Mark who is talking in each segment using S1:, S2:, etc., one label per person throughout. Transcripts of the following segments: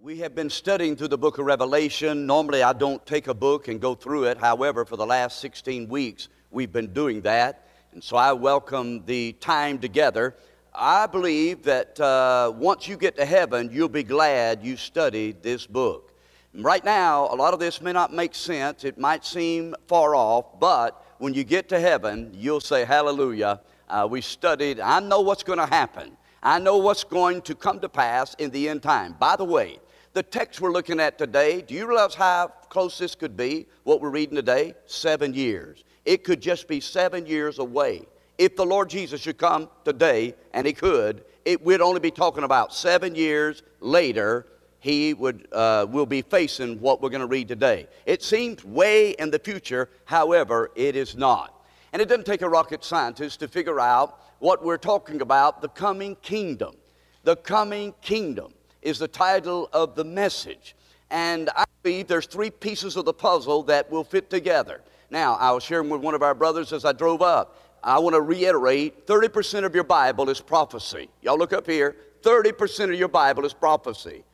S1: We have been studying through the book of Revelation. Normally, I don't take a book and go through it. However, for the last 16 weeks, we've been doing that. And so I welcome the time together. I believe that uh, once you get to heaven, you'll be glad you studied this book. Right now, a lot of this may not make sense. It might seem far off, but when you get to heaven, you'll say, Hallelujah. Uh, we studied, I know what's going to happen. I know what's going to come to pass in the end time. By the way, the text we're looking at today, do you realize how close this could be? What we're reading today? Seven years. It could just be seven years away. If the Lord Jesus should come today, and He could, it would only be talking about seven years later. He would uh, will be facing what we're going to read today. It seems way in the future, however, it is not. And it doesn't take a rocket scientist to figure out what we're talking about the coming kingdom. The coming kingdom is the title of the message. And I believe there's three pieces of the puzzle that will fit together. Now, I was sharing with one of our brothers as I drove up. I want to reiterate 30% of your Bible is prophecy. Y'all look up here 30% of your Bible is prophecy.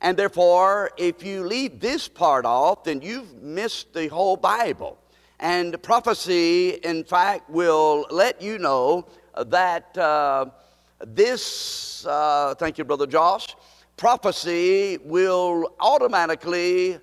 S1: And therefore, if you leave this part off, then you've missed the whole Bible. And prophecy, in fact, will let you know that uh, this, uh, thank you, Brother Josh, prophecy will automatically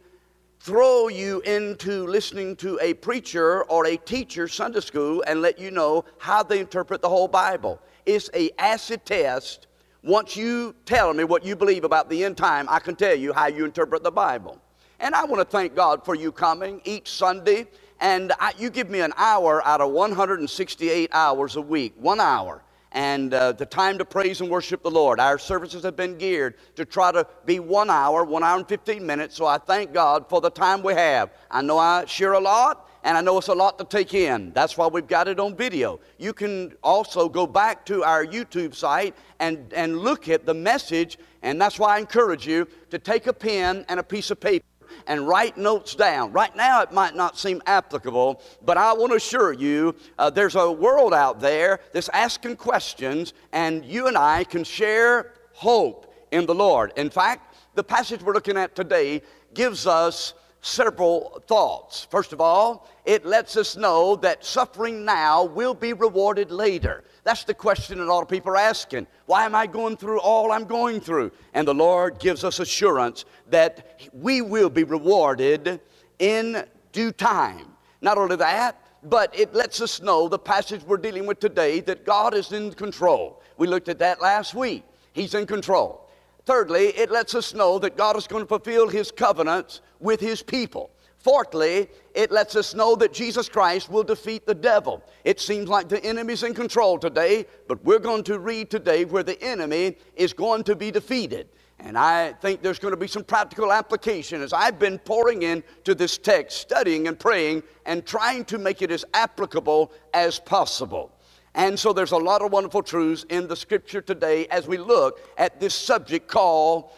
S1: throw you into listening to a preacher or a teacher Sunday school and let you know how they interpret the whole Bible. It's a acid test. Once you tell me what you believe about the end time, I can tell you how you interpret the Bible. And I want to thank God for you coming each Sunday. And I, you give me an hour out of 168 hours a week, one hour and uh, the time to praise and worship the Lord. Our services have been geared to try to be one hour, one hour and 15 minutes, so I thank God for the time we have. I know I share a lot, and I know it's a lot to take in. That's why we've got it on video. You can also go back to our YouTube site and, and look at the message, and that's why I encourage you to take a pen and a piece of paper and write notes down. Right now, it might not seem applicable, but I want to assure you uh, there's a world out there that's asking questions, and you and I can share hope in the Lord. In fact, the passage we're looking at today gives us several thoughts. First of all, it lets us know that suffering now will be rewarded later. That's the question that a lot of people are asking. Why am I going through all I'm going through? And the Lord gives us assurance that we will be rewarded in due time. Not only that, but it lets us know the passage we're dealing with today that God is in control. We looked at that last week. He's in control. Thirdly, it lets us know that God is going to fulfill His covenants with His people. Fourthly, it lets us know that Jesus Christ will defeat the devil. It seems like the enemy's in control today, but we're going to read today where the enemy is going to be defeated. And I think there's going to be some practical application as I've been pouring into this text, studying and praying, and trying to make it as applicable as possible. And so there's a lot of wonderful truths in the scripture today as we look at this subject called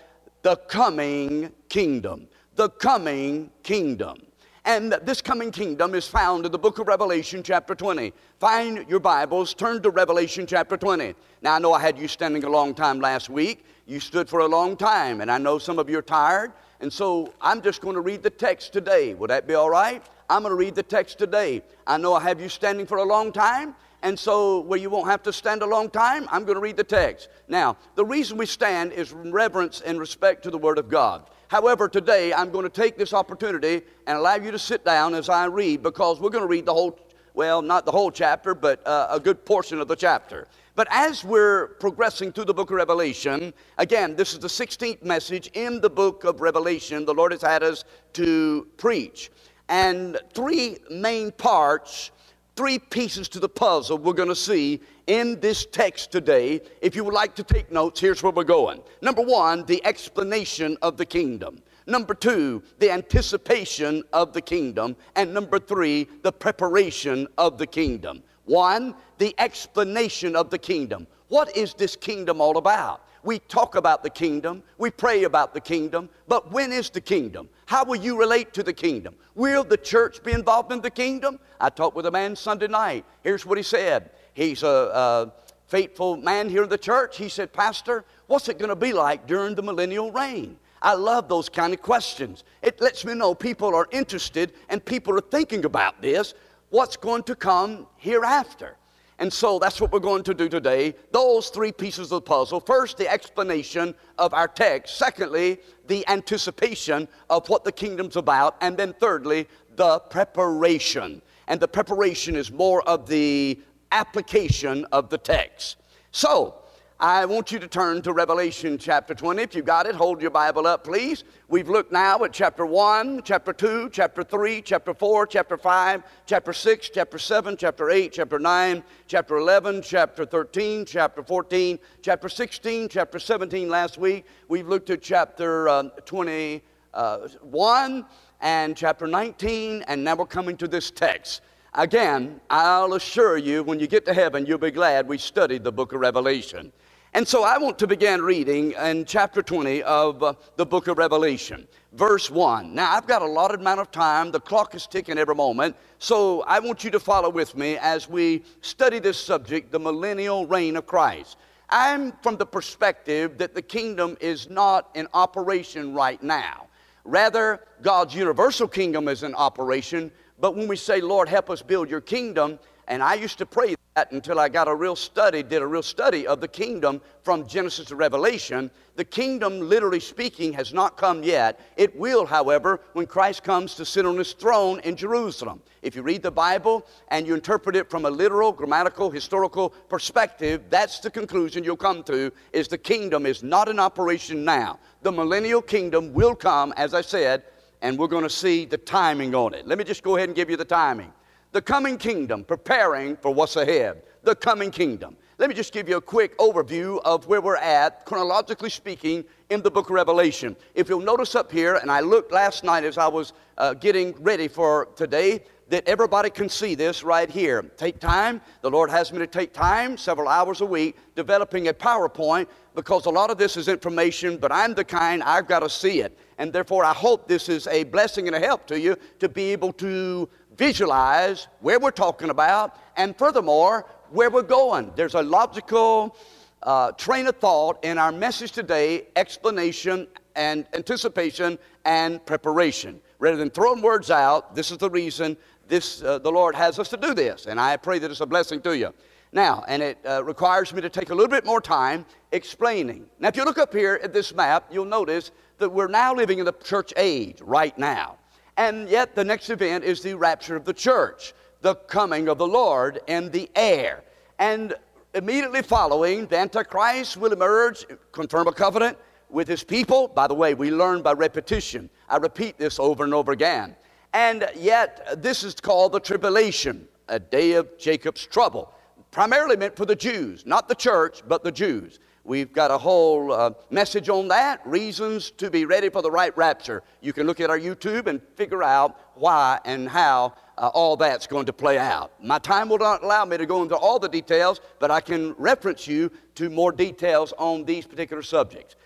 S1: the coming kingdom the coming kingdom. And this coming kingdom is found in the book of Revelation, chapter 20. Find your Bibles, turn to Revelation, chapter 20. Now, I know I had you standing a long time last week. You stood for a long time, and I know some of you are tired. And so I'm just going to read the text today. Would that be all right? I'm going to read the text today. I know I have you standing for a long time, and so where you won't have to stand a long time, I'm going to read the text. Now, the reason we stand is reverence and respect to the Word of God. However, today I'm going to take this opportunity and allow you to sit down as I read because we're going to read the whole, well, not the whole chapter, but uh, a good portion of the chapter. But as we're progressing through the book of Revelation, again, this is the 16th message in the book of Revelation the Lord has had us to preach. And three main parts three pieces to the puzzle we're going to see in this text today. If you would like to take notes, here's where we're going. Number one, the explanation of the kingdom. Number two, the anticipation of the kingdom. And number three, the preparation of the kingdom. One, the explanation of the kingdom. What is this kingdom all about? We talk about the kingdom, we pray about the kingdom, but when is the kingdom? How will you relate to the kingdom? Will the church be involved in the kingdom? I talked with a man Sunday night. Here's what he said. He's a, a faithful man here in the church. He said, Pastor, what's it going to be like during the millennial reign? I love those kind of questions. It lets me know people are interested and people are thinking about this, what's going to come hereafter. And so that's what we're going to do today. Those three pieces of the puzzle. First, the explanation of our text. Secondly, the anticipation of what the kingdom's about. And then thirdly, the preparation. And the preparation is more of the application of the text. So, I want you to turn to Revelation chapter 20. If you've got it, hold your Bible up, please. We've looked now at chapter 1, chapter 2, chapter 3, chapter 4, chapter 5, chapter 6, chapter 7, chapter 8, chapter 9, chapter 11, chapter 13, chapter 14, chapter 16, chapter 17 last week. We've looked at chapter uh, 21 uh, and chapter 19, and now we're coming to this text. Again, I'll assure you, when you get to heaven, you'll be glad we studied the book of Revelation. And so I want to begin reading in chapter 20 of uh, the book of Revelation, verse 1. Now, I've got a lot amount of time. The clock is ticking every moment. So I want you to follow with me as we study this subject, the millennial reign of Christ. I'm from the perspective that the kingdom is not in operation right now. Rather, God's universal kingdom is in operation. But when we say, Lord, help us build your kingdom, and I used to pray that until I got a real study, did a real study of the kingdom from Genesis to Revelation. The kingdom, literally speaking, has not come yet. It will, however, when Christ comes to sit on his throne in Jerusalem. If you read the Bible and you interpret it from a literal, grammatical, historical perspective, that's the conclusion you'll come to is the kingdom is not in operation now. The millennial kingdom will come, as I said, and we're going to see the timing on it. Let me just go ahead and give you the timing the coming kingdom, preparing for what's ahead. The coming kingdom. Let me just give you a quick overview of where we're at, chronologically speaking, in the book of Revelation. If you'll notice up here, and I looked last night as I was uh, getting ready for today, that everybody can see this right here. Take time. The Lord has me to take time, several hours a week, developing a PowerPoint because a lot of this is information, but I'm the kind, I've got to see it. And therefore, I hope this is a blessing and a help to you to be able to visualize where we're talking about, and furthermore, where we're going. There's a logical uh, train of thought in our message today explanation and anticipation and preparation. Rather than throwing words out, this is the reason this, uh, the Lord has us to do this, and I pray that it's a blessing to you. Now, and it uh, requires me to take a little bit more time explaining. Now, if you look up here at this map, you'll notice that we're now living in the church age right now. And yet, the next event is the rapture of the church, the coming of the Lord and the air. And immediately following, the Antichrist will emerge, confirm a covenant with his people. By the way, we learn by repetition. I repeat this over and over again. And yet, this is called the tribulation, a day of Jacob's trouble, primarily meant for the Jews, not the church, but the Jews. We've got a whole uh, message on that, reasons to be ready for the right rapture. You can look at our YouTube and figure out why and how uh, all that's going to play out. My time will not allow me to go into all the details, but I can reference you to more details on these particular subjects.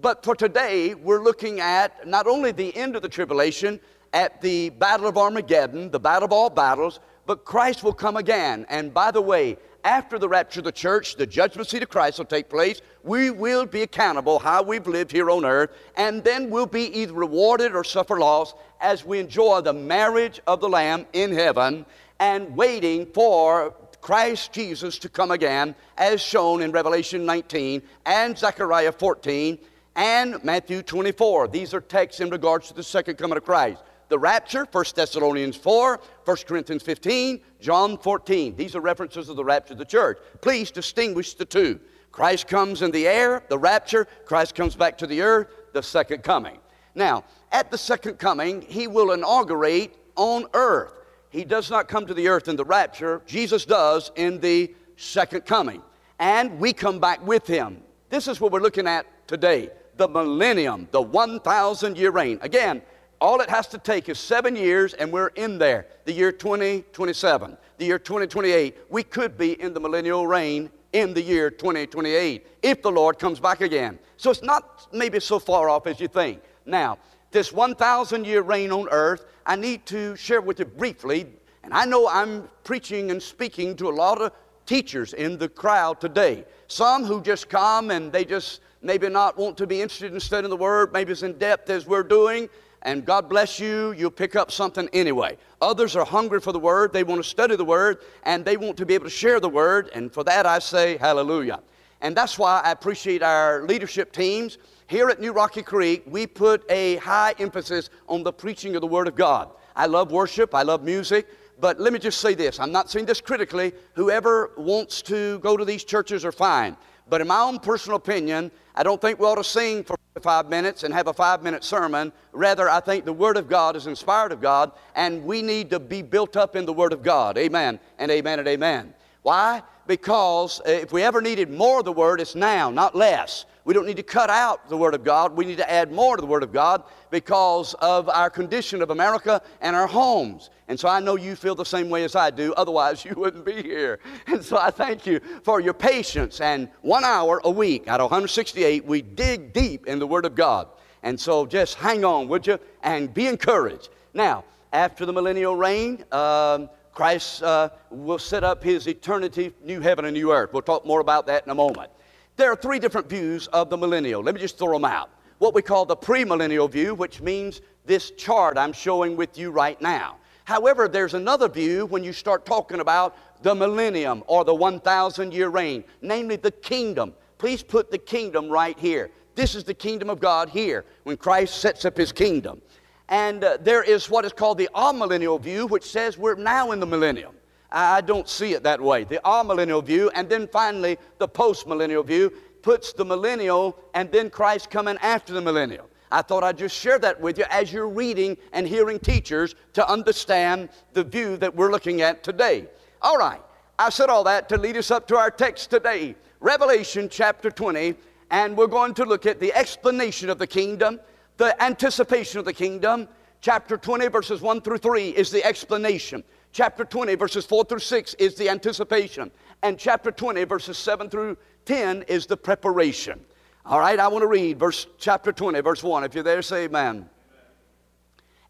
S1: But for today, we're looking at not only the end of the tribulation, at the Battle of Armageddon, the battle of all battles, but Christ will come again. And by the way, after the rapture of the church, the judgment seat of Christ will take place. We will be accountable how we've lived here on earth, and then we'll be either rewarded or suffer loss as we enjoy the marriage of the Lamb in heaven and waiting for Christ Jesus to come again, as shown in Revelation 19 and Zechariah 14 and Matthew 24. These are texts in regards to the second coming of Christ the rapture, 1 Thessalonians 4, 1 Corinthians 15, John 14. These are references of the rapture of the church. Please distinguish the two. Christ comes in the air, the rapture, Christ comes back to the earth, the second coming. Now, at the second coming, he will inaugurate on earth. He does not come to the earth in the rapture, Jesus does in the second coming. And we come back with him. This is what we're looking at today the millennium, the 1,000 year reign. Again, all it has to take is seven years, and we're in there. The year 2027, the year 2028. We could be in the millennial reign in the year 2028 if the Lord comes back again. So it's not maybe so far off as you think. Now, this 1,000 year reign on earth, I need to share with you briefly. And I know I'm preaching and speaking to a lot of teachers in the crowd today. Some who just come and they just maybe not want to be interested in studying the Word, maybe as in depth as we're doing, and God bless you, you'll pick up something anyway. Others are hungry for the Word, they want to study the Word, and they want to be able to share the Word, and for that I say hallelujah. And that's why I appreciate our leadership teams. Here at New Rocky Creek, we put a high emphasis on the preaching of the Word of God. I love worship, I love music, but let me just say this I'm not saying this critically. Whoever wants to go to these churches are fine. But in my own personal opinion, I don't think we ought to sing for five minutes and have a five minute sermon. Rather, I think the Word of God is inspired of God, and we need to be built up in the Word of God. Amen and amen and amen. Why? Because uh, if we ever needed more of the Word, it's now, not less. We don't need to cut out the Word of God. We need to add more to the Word of God because of our condition of America and our homes. And so I know you feel the same way as I do, otherwise, you wouldn't be here. And so I thank you for your patience. And one hour a week out of 168, we dig deep in the Word of God. And so just hang on, would you? And be encouraged. Now, after the millennial reign, um, Christ uh, will set up his eternity, new heaven and new earth. We'll talk more about that in a moment. There are three different views of the millennial. Let me just throw them out. What we call the premillennial view, which means this chart I'm showing with you right now. However, there's another view when you start talking about the millennium or the 1,000 year reign, namely the kingdom. Please put the kingdom right here. This is the kingdom of God here when Christ sets up his kingdom. And uh, there is what is called the amillennial view, which says we're now in the millennium. I don't see it that way. The amillennial view, and then finally the postmillennial view, puts the millennial and then Christ coming after the millennial. I thought I'd just share that with you as you're reading and hearing teachers to understand the view that we're looking at today. All right, I said all that to lead us up to our text today Revelation chapter 20, and we're going to look at the explanation of the kingdom the anticipation of the kingdom. Chapter 20, verses 1 through 3 is the explanation. Chapter 20, verses 4 through 6 is the anticipation. And chapter 20, verses 7 through 10 is the preparation. All right, I want to read verse chapter 20, verse 1. If you're there, say amen.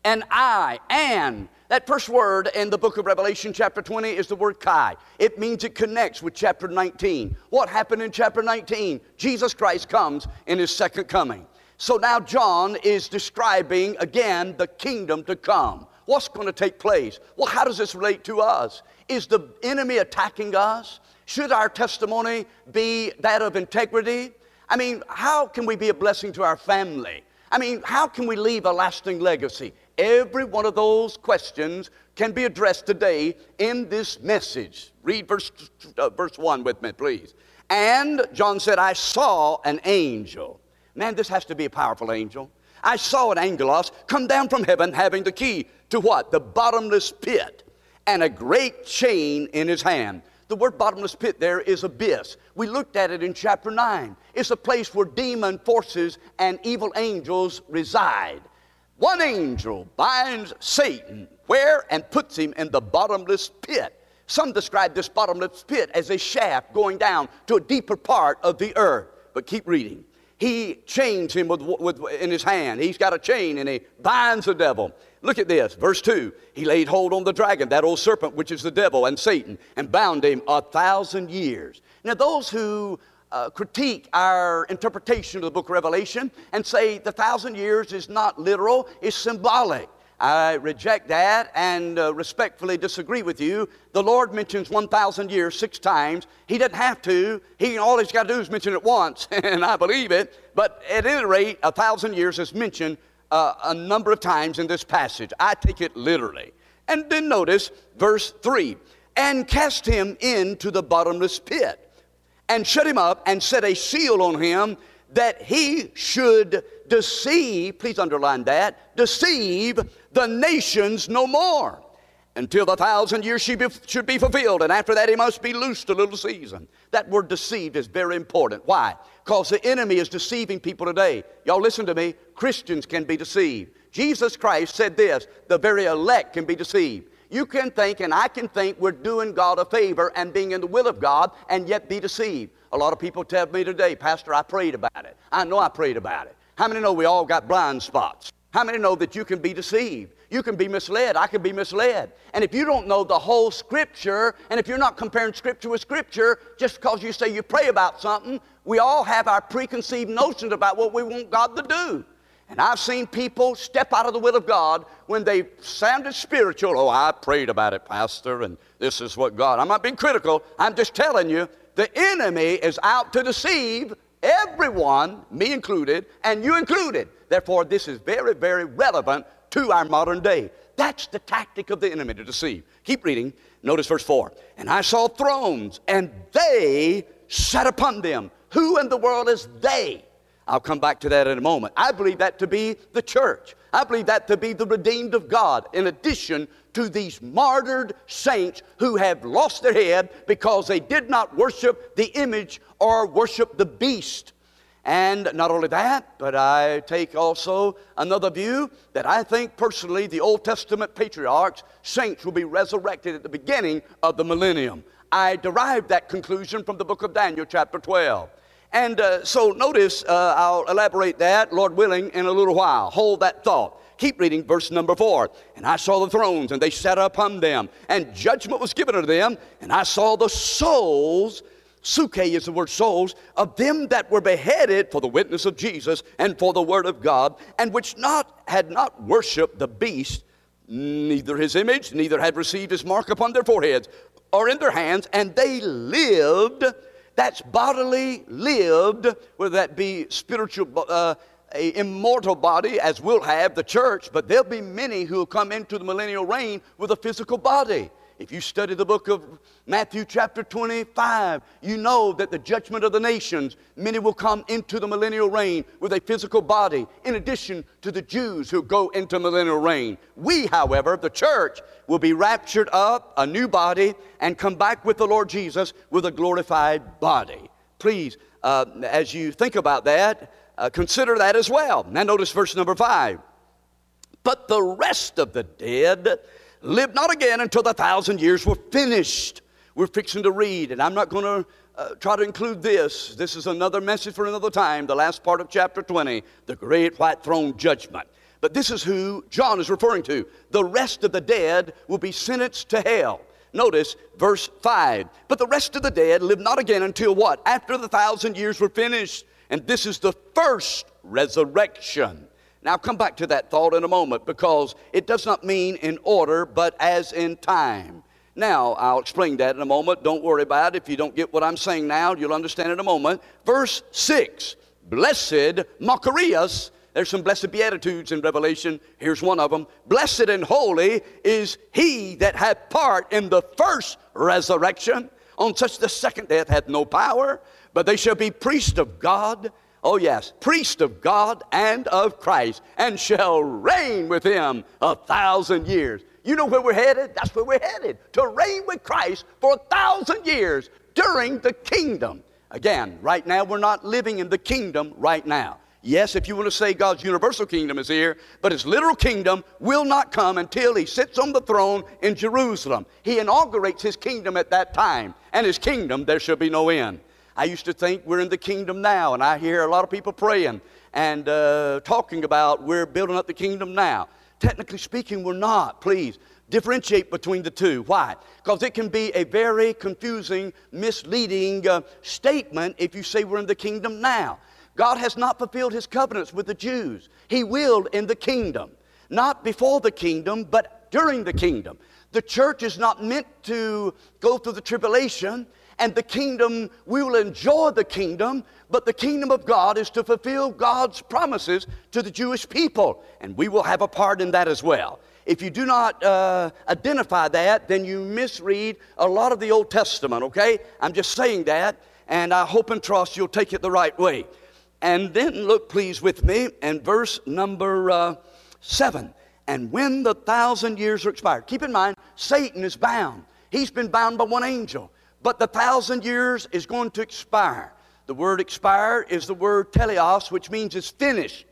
S1: And I, and that first word in the book of Revelation, chapter 20, is the word Kai. It means it connects with chapter 19. What happened in chapter 19? Jesus Christ comes in his second coming. So now John is describing again the kingdom to come. What's going to take place? Well, how does this relate to us? Is the enemy attacking us? Should our testimony be that of integrity? I mean, how can we be a blessing to our family? I mean, how can we leave a lasting legacy? Every one of those questions can be addressed today in this message. Read verse, uh, verse 1 with me, please. And John said, I saw an angel Man, this has to be a powerful angel. I saw an angelos come down from heaven having the key to what? The bottomless pit and a great chain in his hand. The word bottomless pit there is abyss. We looked at it in chapter 9. It's a place where demon forces and evil angels reside. One angel binds Satan where and puts him in the bottomless pit. Some describe this bottomless pit as a shaft going down to a deeper part of the earth. But keep reading he chains him with, with, in his hand. He's got a chain and he binds the devil. Look at this, verse 2. He laid hold on the dragon, that old serpent, which is the devil and Satan, and bound him a thousand years. Now, those who uh, critique our interpretation of the book of Revelation and say the thousand years is not literal, it's symbolic. I reject that and uh, respectfully disagree with you. The Lord mentions 1,000 years six times. He doesn't have to. He all he's got to do is mention it once, and I believe it. But at any rate, a thousand years is mentioned uh, a number of times in this passage. I take it literally. And then notice verse 3 and cast him into the bottomless pit, and shut him up, and set a seal on him that he should deceive, please underline that, deceive the nations no more until the thousand years should be, should be fulfilled, and after that he must be loosed a little season. That word deceived is very important. Why? Because the enemy is deceiving people today. Y'all listen to me. Christians can be deceived. Jesus Christ said this the very elect can be deceived. You can think, and I can think, we're doing God a favor and being in the will of God, and yet be deceived. A lot of people tell me today, Pastor, I prayed about it. I know I prayed about it. How many know we all got blind spots? How many know that you can be deceived? You can be misled. I can be misled. And if you don't know the whole Scripture, and if you're not comparing Scripture with Scripture, just because you say you pray about something, We all have our preconceived notions about what we want God to do. And I've seen people step out of the will of God when they sounded spiritual. Oh, I prayed about it, Pastor, and this is what God. I'm not being critical. I'm just telling you the enemy is out to deceive everyone, me included, and you included. Therefore, this is very, very relevant to our modern day. That's the tactic of the enemy to deceive. Keep reading. Notice verse 4. And I saw thrones, and they sat upon them. Who in the world is they? I'll come back to that in a moment. I believe that to be the church. I believe that to be the redeemed of God, in addition to these martyred saints who have lost their head because they did not worship the image or worship the beast. And not only that, but I take also another view that I think personally the Old Testament patriarchs, saints, will be resurrected at the beginning of the millennium. I derived that conclusion from the book of Daniel, chapter 12. And uh, so notice, uh, I'll elaborate that, Lord willing, in a little while. Hold that thought. Keep reading verse number four. And I saw the thrones, and they sat upon them, and judgment was given unto them, and I saw the souls. Suke is the word souls of them that were beheaded for the witness of Jesus and for the word of God, and which not had not worshipped the beast, neither his image, neither had received his mark upon their foreheads or in their hands, and they lived that's bodily lived, whether that be spiritual, uh, a immortal body, as we'll have the church, but there'll be many who will come into the millennial reign with a physical body. If you study the book of Matthew, chapter 25, you know that the judgment of the nations, many will come into the millennial reign with a physical body, in addition to the Jews who go into millennial reign. We, however, the church, will be raptured up, a new body, and come back with the Lord Jesus with a glorified body. Please, uh, as you think about that, uh, consider that as well. Now, notice verse number five. But the rest of the dead, live not again until the thousand years were finished. We're fixing to read, and I'm not going to uh, try to include this. This is another message for another time, the last part of chapter 20, the great white throne judgment. But this is who John is referring to. The rest of the dead will be sentenced to hell. Notice verse 5. But the rest of the dead live not again until what? After the thousand years were finished. And this is the first resurrection. Now, I'll come back to that thought in a moment because it does not mean in order, but as in time. Now, I'll explain that in a moment. Don't worry about it. If you don't get what I'm saying now, you'll understand in a moment. Verse 6 Blessed makarios. There's some blessed beatitudes in Revelation. Here's one of them. Blessed and holy is he that hath part in the first resurrection. On such the second death hath no power, but they shall be priests of God Oh, yes, priest of God and of Christ, and shall reign with him a thousand years. You know where we're headed? That's where we're headed to reign with Christ for a thousand years during the kingdom. Again, right now, we're not living in the kingdom right now. Yes, if you want to say God's universal kingdom is here, but his literal kingdom will not come until he sits on the throne in Jerusalem. He inaugurates his kingdom at that time, and his kingdom there shall be no end. I used to think we're in the kingdom now, and I hear a lot of people praying and uh, talking about we're building up the kingdom now. Technically speaking, we're not. Please differentiate between the two. Why? Because it can be a very confusing, misleading uh, statement if you say we're in the kingdom now. God has not fulfilled his covenants with the Jews. He will in the kingdom. Not before the kingdom, but during the kingdom. The church is not meant to go through the tribulation and the kingdom, we will enjoy the kingdom, but the kingdom of God is to fulfill God's promises to the Jewish people, and we will have a part in that as well. If you do not uh, identify that, then you misread a lot of the Old Testament, okay? I'm just saying that, and I hope and trust you'll take it the right way. And then look, please, with me, and verse number uh, seven. And when the thousand years are expired, keep in mind, Satan is bound. He's been bound by one angel. But the thousand years is going to expire. The word expire is the word teleos, which means it's finished.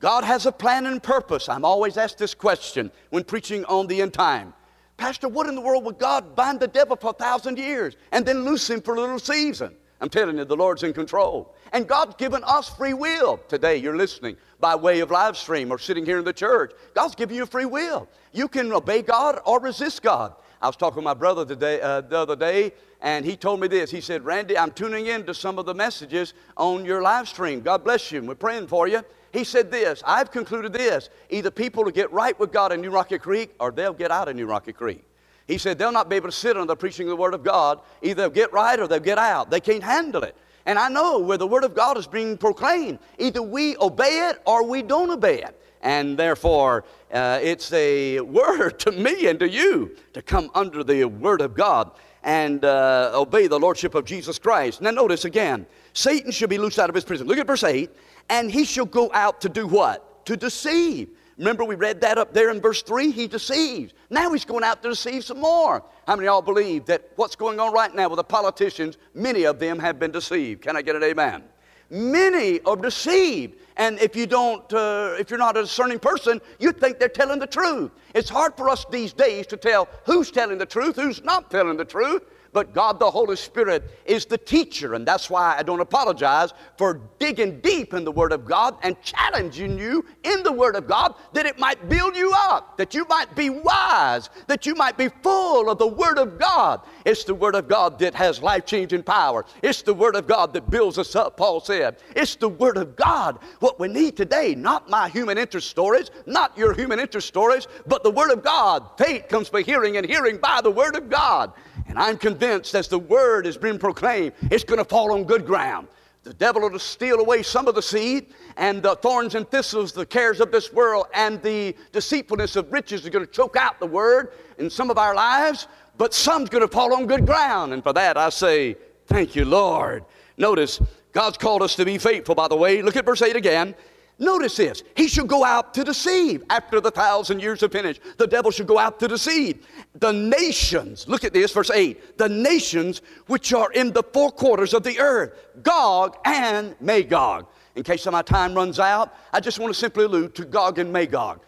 S1: God has a plan and purpose. I'm always asked this question when preaching on the end time. Pastor, what in the world would God bind the devil for a thousand years and then loose him for a little season? I'm telling you, the Lord's in control. And God's given us free will. Today, you're listening by way of live stream or sitting here in the church. God's given you free will. You can obey God or resist God. I was talking with my brother today, uh, the other day, and he told me this. He said, Randy, I'm tuning in to some of the messages on your live stream. God bless you. We're praying for you. He said this I've concluded this either people will get right with God in New Rocky Creek or they'll get out of New Rocky Creek. He said they'll not be able to sit under the preaching of the Word of God. Either they'll get right or they'll get out. They can't handle it. And I know where the Word of God is being proclaimed, either we obey it or we don't obey it. And therefore, uh, it's a word to me and to you to come under the Word of God and uh, obey the Lordship of Jesus Christ. Now, notice again Satan shall be loosed out of his prison. Look at verse 8. And he shall go out to do what? To deceive. Remember, we read that up there in verse 3? He deceives. Now he's going out to deceive some more. How many of y'all believe that what's going on right now with the politicians, many of them have been deceived? Can I get an amen? Many are deceived. And if you don't, uh, if you're not a discerning person, you think they're telling the truth. It's hard for us these days to tell who's telling the truth, who's not telling the truth but God the Holy Spirit is the teacher. And that's why I don't apologize for digging deep in the Word of God and challenging you in the Word of God that it might build you up, that you might be wise, that you might be full of the Word of God. It's the Word of God that has life changing power. It's the Word of God that builds us up, Paul said. It's the Word of God. What we need today, not my human interest stories, not your human interest stories, but the Word of God. Faith comes by hearing, and hearing by the Word of God. And I'm convinced as the word has been proclaimed, it's going to fall on good ground. The devil will steal away some of the seed, and the thorns and thistles, the cares of this world, and the deceitfulness of riches are going to choke out the word in some of our lives, but some's going to fall on good ground. And for that, I say, Thank you, Lord. Notice, God's called us to be faithful, by the way. Look at verse 8 again. Notice this. He should go out to deceive after the thousand years have finished. The devil should go out to deceive. The nations, look at this, verse 8. The nations which are in the four quarters of the earth, Gog and Magog. In case my time runs out, I just want to simply allude to Gog and Magog.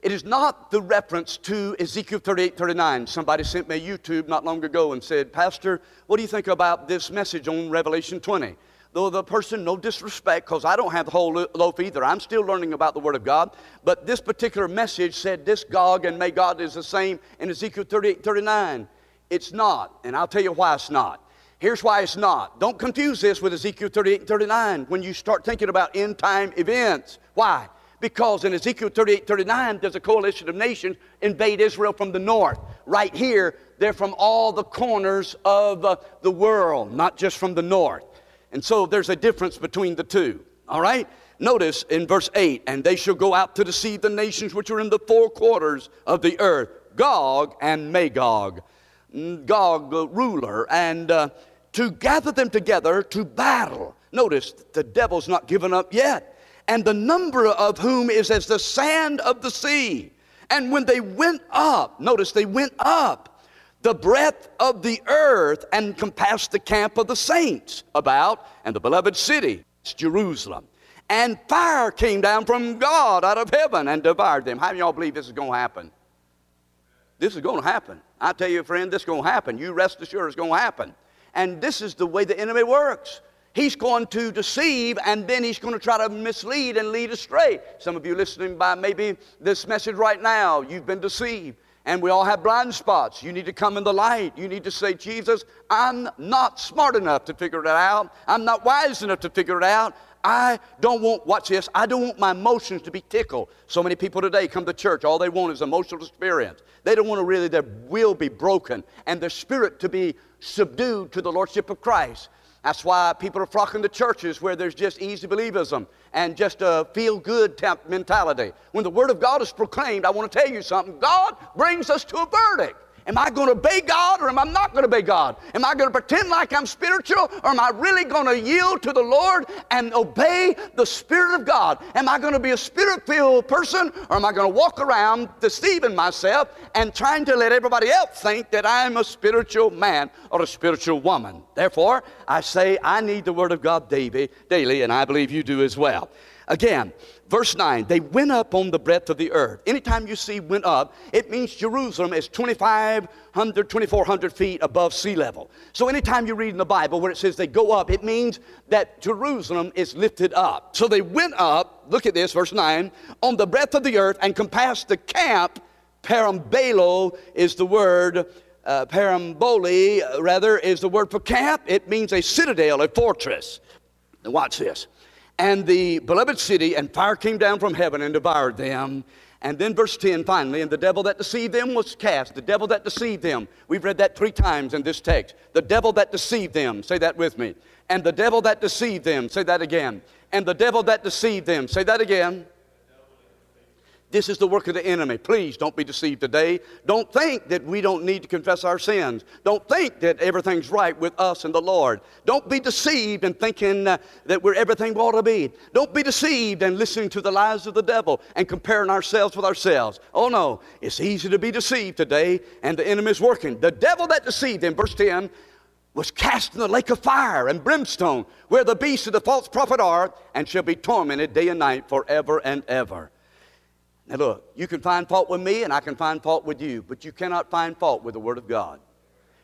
S1: It is not the reference to Ezekiel 38 39. Somebody sent me a YouTube not long ago and said, Pastor, what do you think about this message on Revelation 20? The person, no disrespect, because I don't have the whole loaf either. I'm still learning about the Word of God. But this particular message said this Gog and Magog is the same in Ezekiel 38 39. It's not, and I'll tell you why it's not. Here's why it's not. Don't confuse this with Ezekiel 38 and 39 when you start thinking about end time events. Why? Because in Ezekiel 38 39, there's a coalition of nations invade Israel from the north. Right here, they're from all the corners of uh, the world, not just from the north. And so there's a difference between the two. All right? Notice in verse 8, and they shall go out to deceive the nations which are in the four quarters of the earth, Gog and Magog. Mm, Gog, the ruler, and uh, to gather them together to battle. Notice the devil's not given up yet. And the number of whom is as the sand of the sea. And when they went up, notice they went up the breadth of the earth and compassed the camp of the saints about and the beloved city, it's Jerusalem. And fire came down from God out of heaven and devoured them. How many y'all believe this is going to happen? This is going to happen. I tell you, friend, this is going to happen. You rest assured it's going to happen. And this is the way the enemy works. He's going to deceive and then he's going to try to mislead and lead astray. Some of you listening by maybe this message right now, you've been deceived and we all have blind spots. You need to come in the light. You need to say, Jesus, I'm not smart enough to figure it out. I'm not wise enough to figure it out. I don't want, watch this, I don't want my emotions to be tickled. So many people today come to church, all they want is emotional experience. They don't want to really, their will be broken and their spirit to be subdued to the Lordship of Christ. That's why people are flocking to churches where there's just easy believism and just a feel good mentality. When the Word of God is proclaimed, I want to tell you something. God brings us to a verdict. Am I going to obey God or am I not going to obey God? Am I going to pretend like I'm spiritual or am I really going to yield to the Lord and obey the Spirit of God? Am I going to be a spirit filled person or am I going to walk around deceiving myself and trying to let everybody else think that I'm a spiritual man or a spiritual woman? Therefore, I say I need the Word of God daily, daily and I believe you do as well. Again, verse 9, they went up on the breadth of the earth. Anytime you see went up, it means Jerusalem is 2,500, 2,400 feet above sea level. So anytime you read in the Bible where it says they go up, it means that Jerusalem is lifted up. So they went up, look at this, verse 9, on the breadth of the earth and compassed the camp Parambalo is the word, uh, paramboli, uh, rather, is the word for camp. It means a citadel, a fortress. Now, watch this. And the beloved city, and fire came down from heaven and devoured them. And then verse 10 finally, and the devil that deceived them was cast. The devil that deceived them. We've read that three times in this text. The devil that deceived them. Say that with me. And the devil that deceived them. Say that again. And the devil that deceived them. Say that again. This is the work of the enemy. Please don't be deceived today. Don't think that we don't need to confess our sins. Don't think that everything's right with us and the Lord. Don't be deceived in thinking uh, that we're everything we ought to be. Don't be deceived in listening to the lies of the devil and comparing ourselves with ourselves. Oh no, it's easy to be deceived today, and the enemy is working. The devil that deceived in verse 10 was cast in the lake of fire and brimstone, where the beast of the false prophet are, and shall be tormented day and night forever and ever. Now, look, you can find fault with me and I can find fault with you, but you cannot find fault with the Word of God.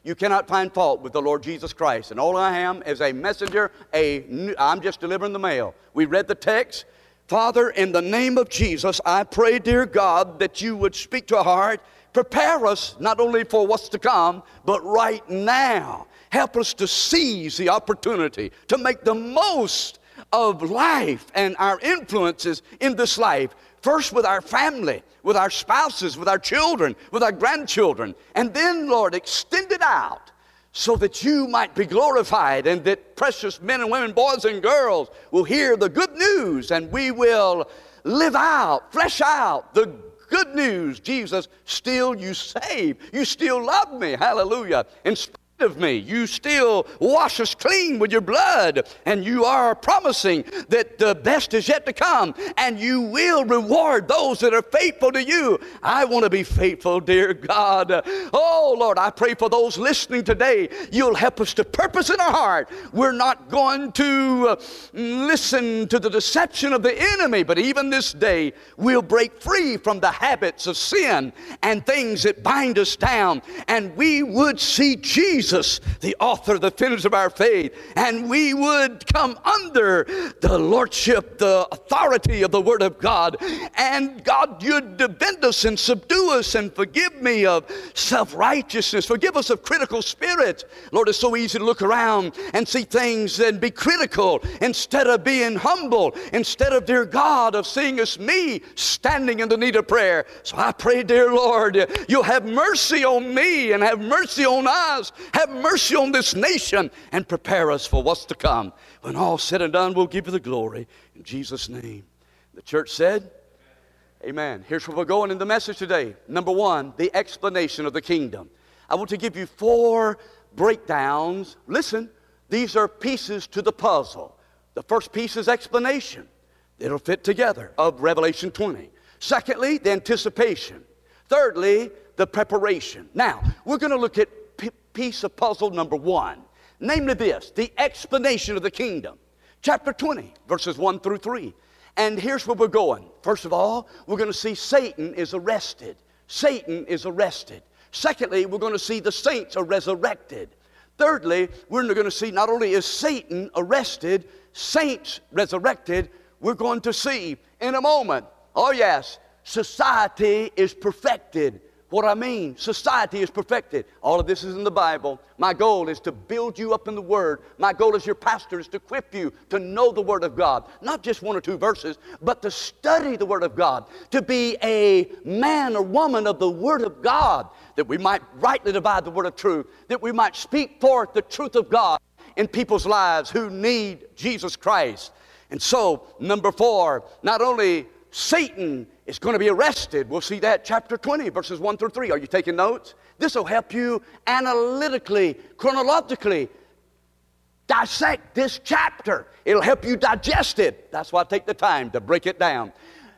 S1: You cannot find fault with the Lord Jesus Christ. And all I am is a messenger, a, I'm just delivering the mail. We read the text. Father, in the name of Jesus, I pray, dear God, that you would speak to our heart, prepare us not only for what's to come, but right now. Help us to seize the opportunity, to make the most of life and our influences in this life First with our family, with our spouses, with our children, with our grandchildren. And then, Lord, extend it out so that you might be glorified and that precious men and women, boys and girls will hear the good news and we will live out, flesh out the good news. Jesus, still you save. You still love me. Hallelujah. In of me. You still wash us clean with your blood, and you are promising that the best is yet to come, and you will reward those that are faithful to you. I want to be faithful, dear God. Oh, Lord, I pray for those listening today. You'll help us to purpose in our heart. We're not going to uh, listen to the deception of the enemy, but even this day, we'll break free from the habits of sin and things that bind us down, and we would see Jesus Jesus, the author, the finisher of our faith, and we would come under the lordship, the authority of the Word of God. And God, you'd defend us and subdue us and forgive me of self righteousness, forgive us of critical spirit. Lord, it's so easy to look around and see things and be critical instead of being humble, instead of, dear God, of seeing us me standing in the need of prayer. So I pray, dear Lord, you'll have mercy on me and have mercy on us. Have mercy on this nation and prepare us for what's to come. When all said and done, we'll give you the glory. In Jesus' name. The church said, Amen. Here's where we're going in the message today. Number one, the explanation of the kingdom. I want to give you four breakdowns. Listen, these are pieces to the puzzle. The first piece is explanation. It'll fit together of Revelation 20. Secondly, the anticipation. Thirdly, the preparation. Now, we're going to look at piece of puzzle number one. Namely, this the explanation of the kingdom. Chapter 20, verses 1 through 3. And here's where we're going. First of all, we're going to see Satan is arrested. Satan is arrested. Secondly, we're going to see the saints are resurrected. Thirdly, we're going to see not only is Satan arrested, saints resurrected, we're going to see in a moment, oh yes, society is perfected what I mean, society is perfected. All of this is in the Bible. My goal is to build you up in the Word. My goal as your pastor is to equip you to know the Word of God. Not just one or two verses, but to study the Word of God. To be a man or woman of the Word of God, that we might rightly divide the Word of truth, that we might speak forth the truth of God in people's lives who need Jesus Christ. And so, number four, not only Satan is going to be arrested. We'll see that chapter 20, verses 1 through 3. Are you taking notes? This will help you analytically, chronologically dissect this chapter. It'll help you digest it. That's why I take the time to break it down.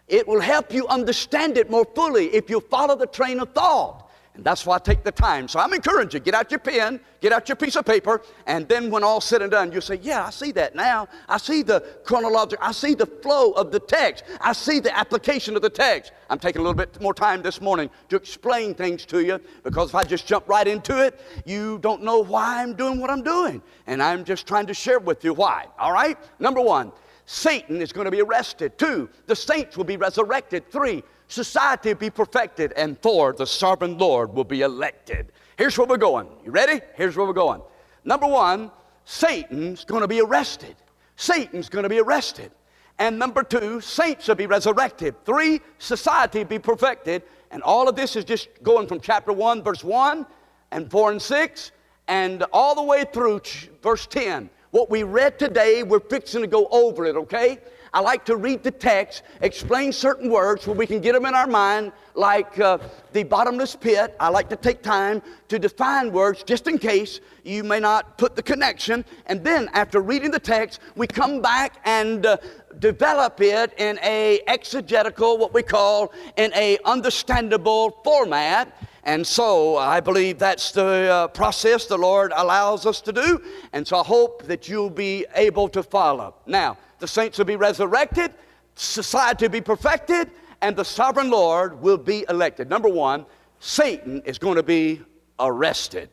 S1: It will help you understand it more fully if you follow the train of thought. And that's why I take the time. So I'm encouraging you, get out your pen, get out your piece of paper, and then when all's said and done, you'll say, Yeah, I see that now. I see the chronological, I see the flow of the text. I see the application of the text. I'm taking a little bit more time this morning to explain things to you because if I just jump right into it, you don't know why I'm doing what I'm doing. And I'm just trying to share with you why. All right? Number one, Satan is going to be arrested. Two, the saints will be resurrected. Three, society be perfected. And four, the sovereign Lord will be elected. Here's where we're going. You ready? Here's where we're going. Number one, Satan's going to be arrested. Satan's going to be arrested. And number two, saints will be resurrected. Three, society be perfected. And all of this is just going from chapter 1, verse 1, and 4 and 6, and all the way through verse 10. What we read today, we're fixing to go over it, okay? I like to read the text, explain certain words where we can get them in our mind, like uh, the bottomless pit. I like to take time to define words just in case you may not put the connection. And then, after reading the text, we come back and uh, develop it in a exegetical, what we call in a understandable format. And so I believe that's the uh, process the Lord allows us to do. And so I hope that you'll be able to follow. Now, the saints will be resurrected, society will be perfected, and the sovereign Lord will be elected. Number one, Satan is going to be arrested.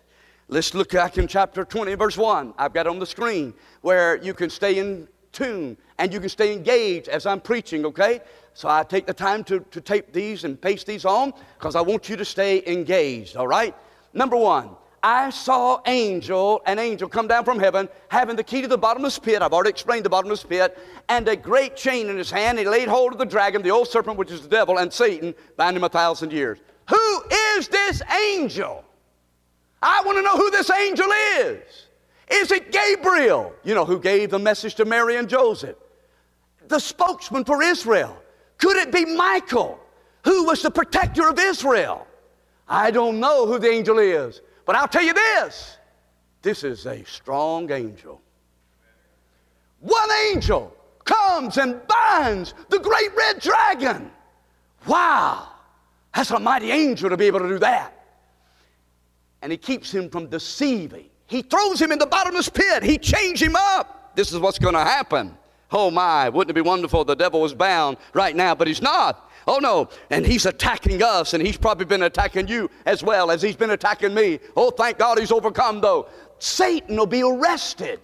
S1: Let's look back in chapter 20, verse 1. I've got on the screen where you can stay in tune and you can stay engaged as I'm preaching, okay? So I take the time to, to tape these and paste these on because I want you to stay engaged, all right? Number one, I saw angel, an angel come down from heaven, having the key to the bottomless pit. I've already explained the bottomless pit, and a great chain in his hand. He laid hold of the dragon, the old serpent, which is the devil, and Satan, bound him a thousand years. Who is this angel? I want to know who this angel is. Is it Gabriel? You know, who gave the message to Mary and Joseph? The spokesman for Israel. Could it be Michael, who was the protector of Israel? I don't know who the angel is, but I'll tell you this this is a strong angel. One angel comes and binds the great red dragon. Wow, that's a mighty angel to be able to do that. And he keeps him from deceiving. He throws him in the bottomless pit. He chains him up. This is what's going to happen. Oh my, wouldn't it be wonderful the devil was bound right now, but he's not. Oh no, and he's attacking us, and he's probably been attacking you as well as he's been attacking me. Oh, thank God he's overcome though. Satan will be arrested.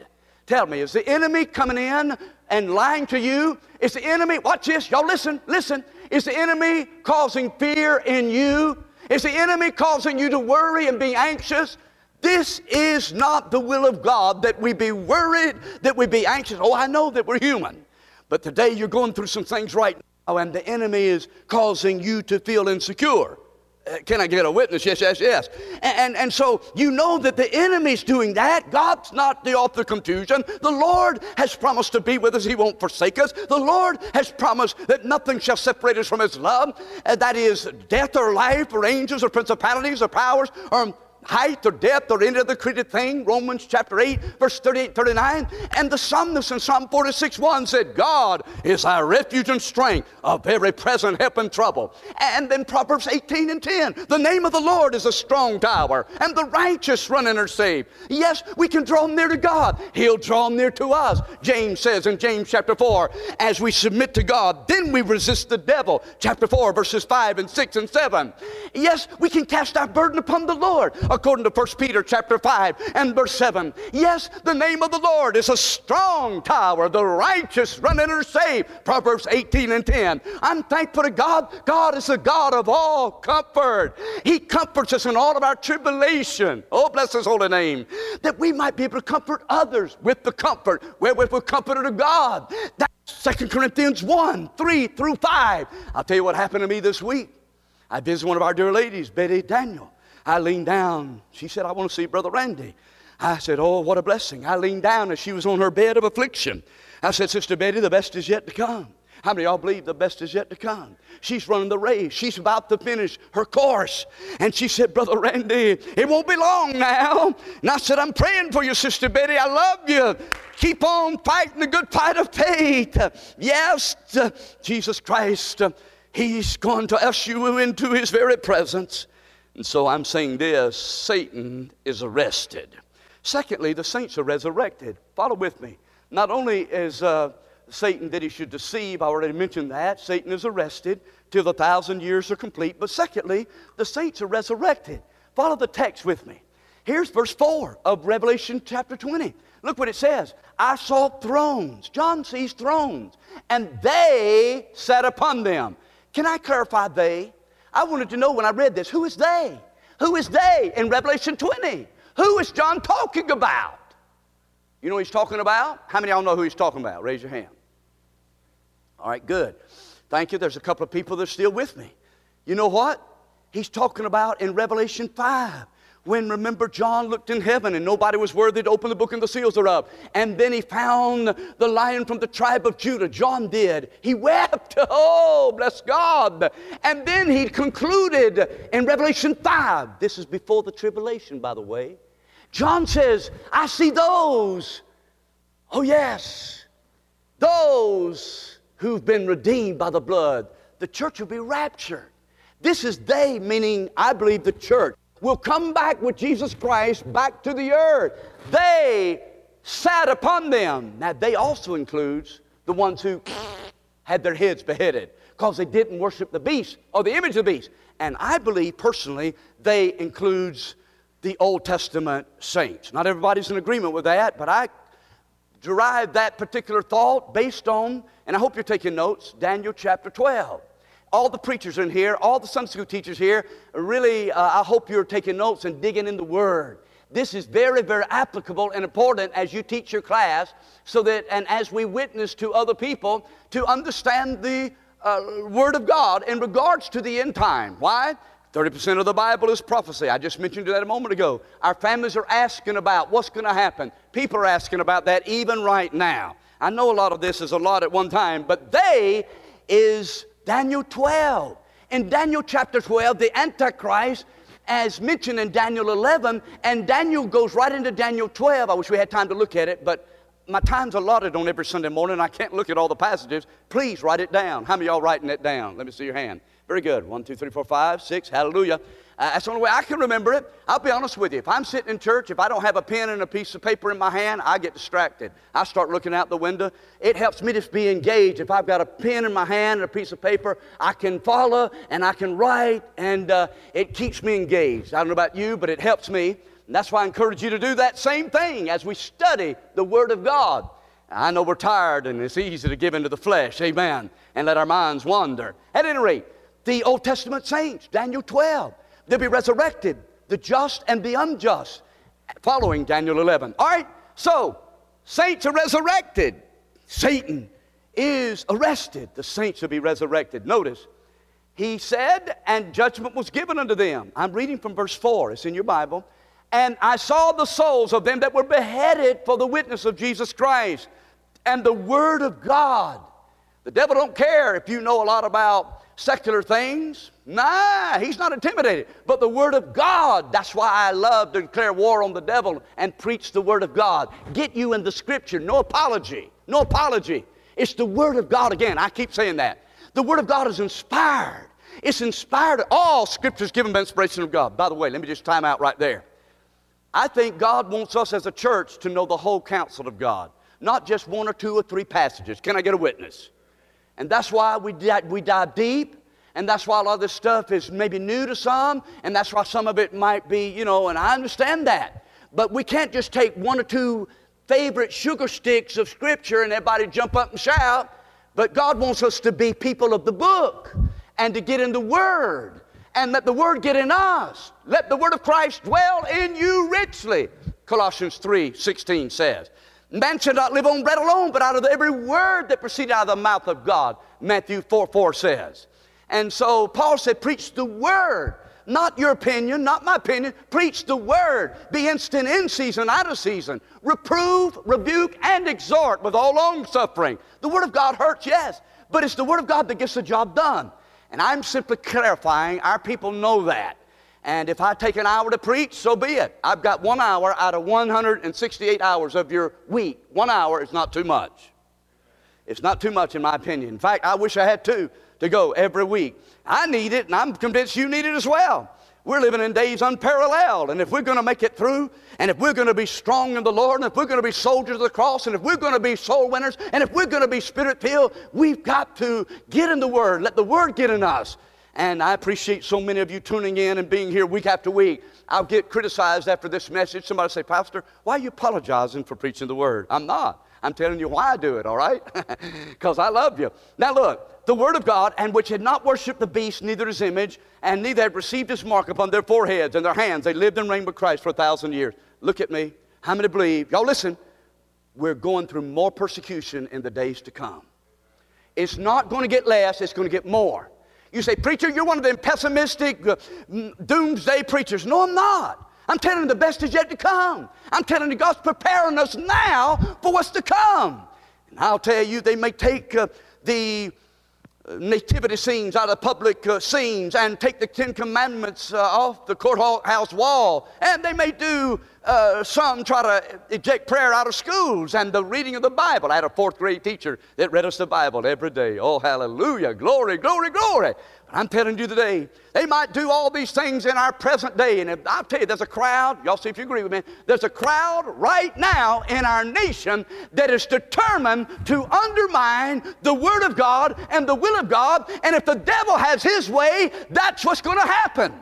S1: Tell me, is the enemy coming in and lying to you? Is the enemy, watch this, y'all listen, listen. Is the enemy causing fear in you? Is the enemy causing you to worry and be anxious? This is not the will of God that we be worried, that we be anxious. Oh, I know that we're human. But today you're going through some things right now, and the enemy is causing you to feel insecure. Uh, can I get a witness? Yes, yes, yes. And, and, and so you know that the enemy's doing that. God's not the author of confusion. The Lord has promised to be with us. He won't forsake us. The Lord has promised that nothing shall separate us from His love. Uh, that is death or life or angels or principalities or powers or height or depth or any other created thing. Romans chapter 8, verse 38, 39. And the psalmist in Psalm 46, 1 said, God is our refuge and strength, a very present help in trouble. And then Proverbs 18 and 10, the name of the Lord is a strong tower, and the righteous run and are saved. Yes, we can draw near to God. He'll draw near to us. James says in James chapter 4, as we submit to God, then we resist the devil. Chapter 4, verses 5 and 6 and 7. Yes, we can cast our burden upon the Lord according to 1 Peter chapter 5 and verse 7. Yes, the name of the Lord is a strong tower. The righteous run in are saved. Proverbs 18 and 10. I'm thankful to God. God is a God of all comfort. He comforts us in all of our tribulation. Oh, bless his holy name. That we might be able to comfort others with the comfort wherewith we're comforted of God. That's 2 Corinthians 1, 3 through 5. I'll tell you what happened to me this week. I visited one of our dear ladies, Betty Daniel. I leaned down. She said, I want to see Brother Randy. I said, Oh, what a blessing. I leaned down as she was on her bed of affliction. I said, Sister Betty, the best is yet to come. How many y'all believe the best is yet to come? She's running the race. She's about to finish her course. And she said, Brother Randy, it won't be long now. And I said, I'm praying for you, Sister Betty. I love you. Keep on fighting the good fight of faith. Yes, uh, Jesus Christ, uh, He's going to usher you into His very presence. And so I'm saying this Satan is arrested. Secondly, the saints are resurrected. Follow with me. Not only is uh, Satan that he should deceive, I already mentioned that. Satan is arrested till the thousand years are complete. But secondly, the saints are resurrected. Follow the text with me. Here's verse 4 of Revelation chapter 20. Look what it says. I saw thrones. John sees thrones, and they sat upon them. Can I clarify they? I wanted to know when I read this who is they? Who is they in Revelation 20? Who is John talking about? You know what he's talking about? How many of y'all know who he's talking about? Raise your hand. All right, good. Thank you. There's a couple of people that are still with me. You know what? He's talking about in Revelation 5 when remember John looked in heaven and nobody was worthy to open the book and the seals thereof. And then he found the lion from the tribe of Judah. John did. He wept. Oh, bless God. And then he concluded in Revelation 5. This is before the tribulation, by the way. John says, I see those. Oh, yes. Those who've been redeemed by the blood. The church will be raptured. This is they, meaning, I believe, the church will come back with Jesus Christ back to the earth. They sat upon them. Now, they also includes the ones who had their heads beheaded because they didn't worship the beast or the image of the beast. And I believe personally they includes the Old Testament saints. Not everybody's in agreement with that, but I derived that particular thought based on, and I hope you're taking notes, Daniel chapter 12 all the preachers in here, all the Sunday school teachers here, really, uh, I hope you're taking notes and digging in the Word. This is very, very applicable and important as you teach your class, so that, and as we witness to other people, to understand the uh, Word of God in regards to the end time. Why? 30% of the Bible is prophecy. I just mentioned that a moment ago. Our families are asking about what's going to happen. People are asking about that even right now. I know a lot of this is a lot at one time, but they is Daniel 12. In Daniel chapter 12, the Antichrist, as mentioned in Daniel 11, and Daniel goes right into Daniel 12. I wish we had time to look at it, but my time's allotted on every Sunday morning. I can't look at all the passages. Please write it down. How many y'all writing it down? Let me see your hand. Very good. One, two, three, four, five, six. Hallelujah. Uh, that's the only way I can remember it. I'll be honest with you. If I'm sitting in church, if I don't have a pen and a piece of paper in my hand, I get distracted. I start looking out the window. It helps me to be engaged. If I've got a pen in my hand and a piece of paper, I can follow and I can write, and uh, it keeps me engaged. I don't know about you, but it helps me. And that's why I encourage you to do that same thing as we study the Word of God. I know we're tired and it's easy to give into the flesh, amen, and let our minds wander. At any rate, the Old Testament saints, Daniel 12, They'll be resurrected, the just and the unjust, following Daniel 11. All right, so saints are resurrected. Satan is arrested. The saints will be resurrected. Notice, he said, and judgment was given unto them. I'm reading from verse 4, it's in your Bible. And I saw the souls of them that were beheaded for the witness of Jesus Christ and the word of God. The devil don't care if you know a lot about secular things. Nah, he's not intimidated. But the Word of God, that's why I love to declare war on the devil and preach the Word of God. Get you in the Scripture, no apology, no apology. It's the Word of God again. I keep saying that. The Word of God is inspired. It's inspired. All Scripture is given by inspiration of God. By the way, let me just time out right there. I think God wants us as a church to know the whole counsel of God, not just one or two or three passages. Can I get a witness? And that's why we, we dive deep. And that's why a lot of this stuff is maybe new to some. And that's why some of it might be, you know, and I understand that. But we can't just take one or two favorite sugar sticks of Scripture and everybody jump up and shout. But God wants us to be people of the book and to get in the Word and let the Word get in us. Let the Word of Christ dwell in you richly. Colossians 3 16 says. Man shall not live on bread alone, but out of every word that proceeded out of the mouth of God. Matthew 4 4 says. And so Paul said, Preach the word, not your opinion, not my opinion. Preach the word. Be instant in season, out of season. Reprove, rebuke, and exhort with all long suffering. The word of God hurts, yes, but it's the word of God that gets the job done. And I'm simply clarifying, our people know that. And if I take an hour to preach, so be it. I've got one hour out of 168 hours of your week. One hour is not too much. It's not too much, in my opinion. In fact, I wish I had two to go every week. I need it, and I'm convinced you need it as well. We're living in days unparalleled, and if we're going to make it through, and if we're going to be strong in the Lord, and if we're going to be soldiers of the cross, and if we're going to be soul winners, and if we're going to be spirit filled, we've got to get in the Word. Let the Word get in us. And I appreciate so many of you tuning in and being here week after week. I'll get criticized after this message. Somebody say, Pastor, why are you apologizing for preaching the word? I'm not. I'm telling you why I do it, all right? Because I love you. Now, look, the Word of God, and which had not worshipped the beast, neither his image, and neither had received his mark upon their foreheads and their hands. They lived and reigned with Christ for a thousand years. Look at me. How many believe? Y'all listen. We're going through more persecution in the days to come. It's not going to get less, it's going to get more. You say, Preacher, you're one of them pessimistic, uh, doomsday preachers. No, I'm not. I'm telling the best is yet to come. I'm telling you God's preparing us now for what's to come. And I'll tell you, they may take uh, the nativity scenes out of public uh, scenes and take the Ten Commandments uh, off the courthouse wall. And they may do uh, some try to eject prayer out of schools and the reading of the Bible. I had a fourth grade teacher that read us the Bible every day. Oh, hallelujah, glory, glory, glory. I'm telling you today, they might do all these things in our present day. And if, I'll tell you, there's a crowd, y'all see if you agree with me, there's a crowd right now in our nation that is determined to undermine the Word of God and the will of God. And if the devil has his way, that's what's going to happen.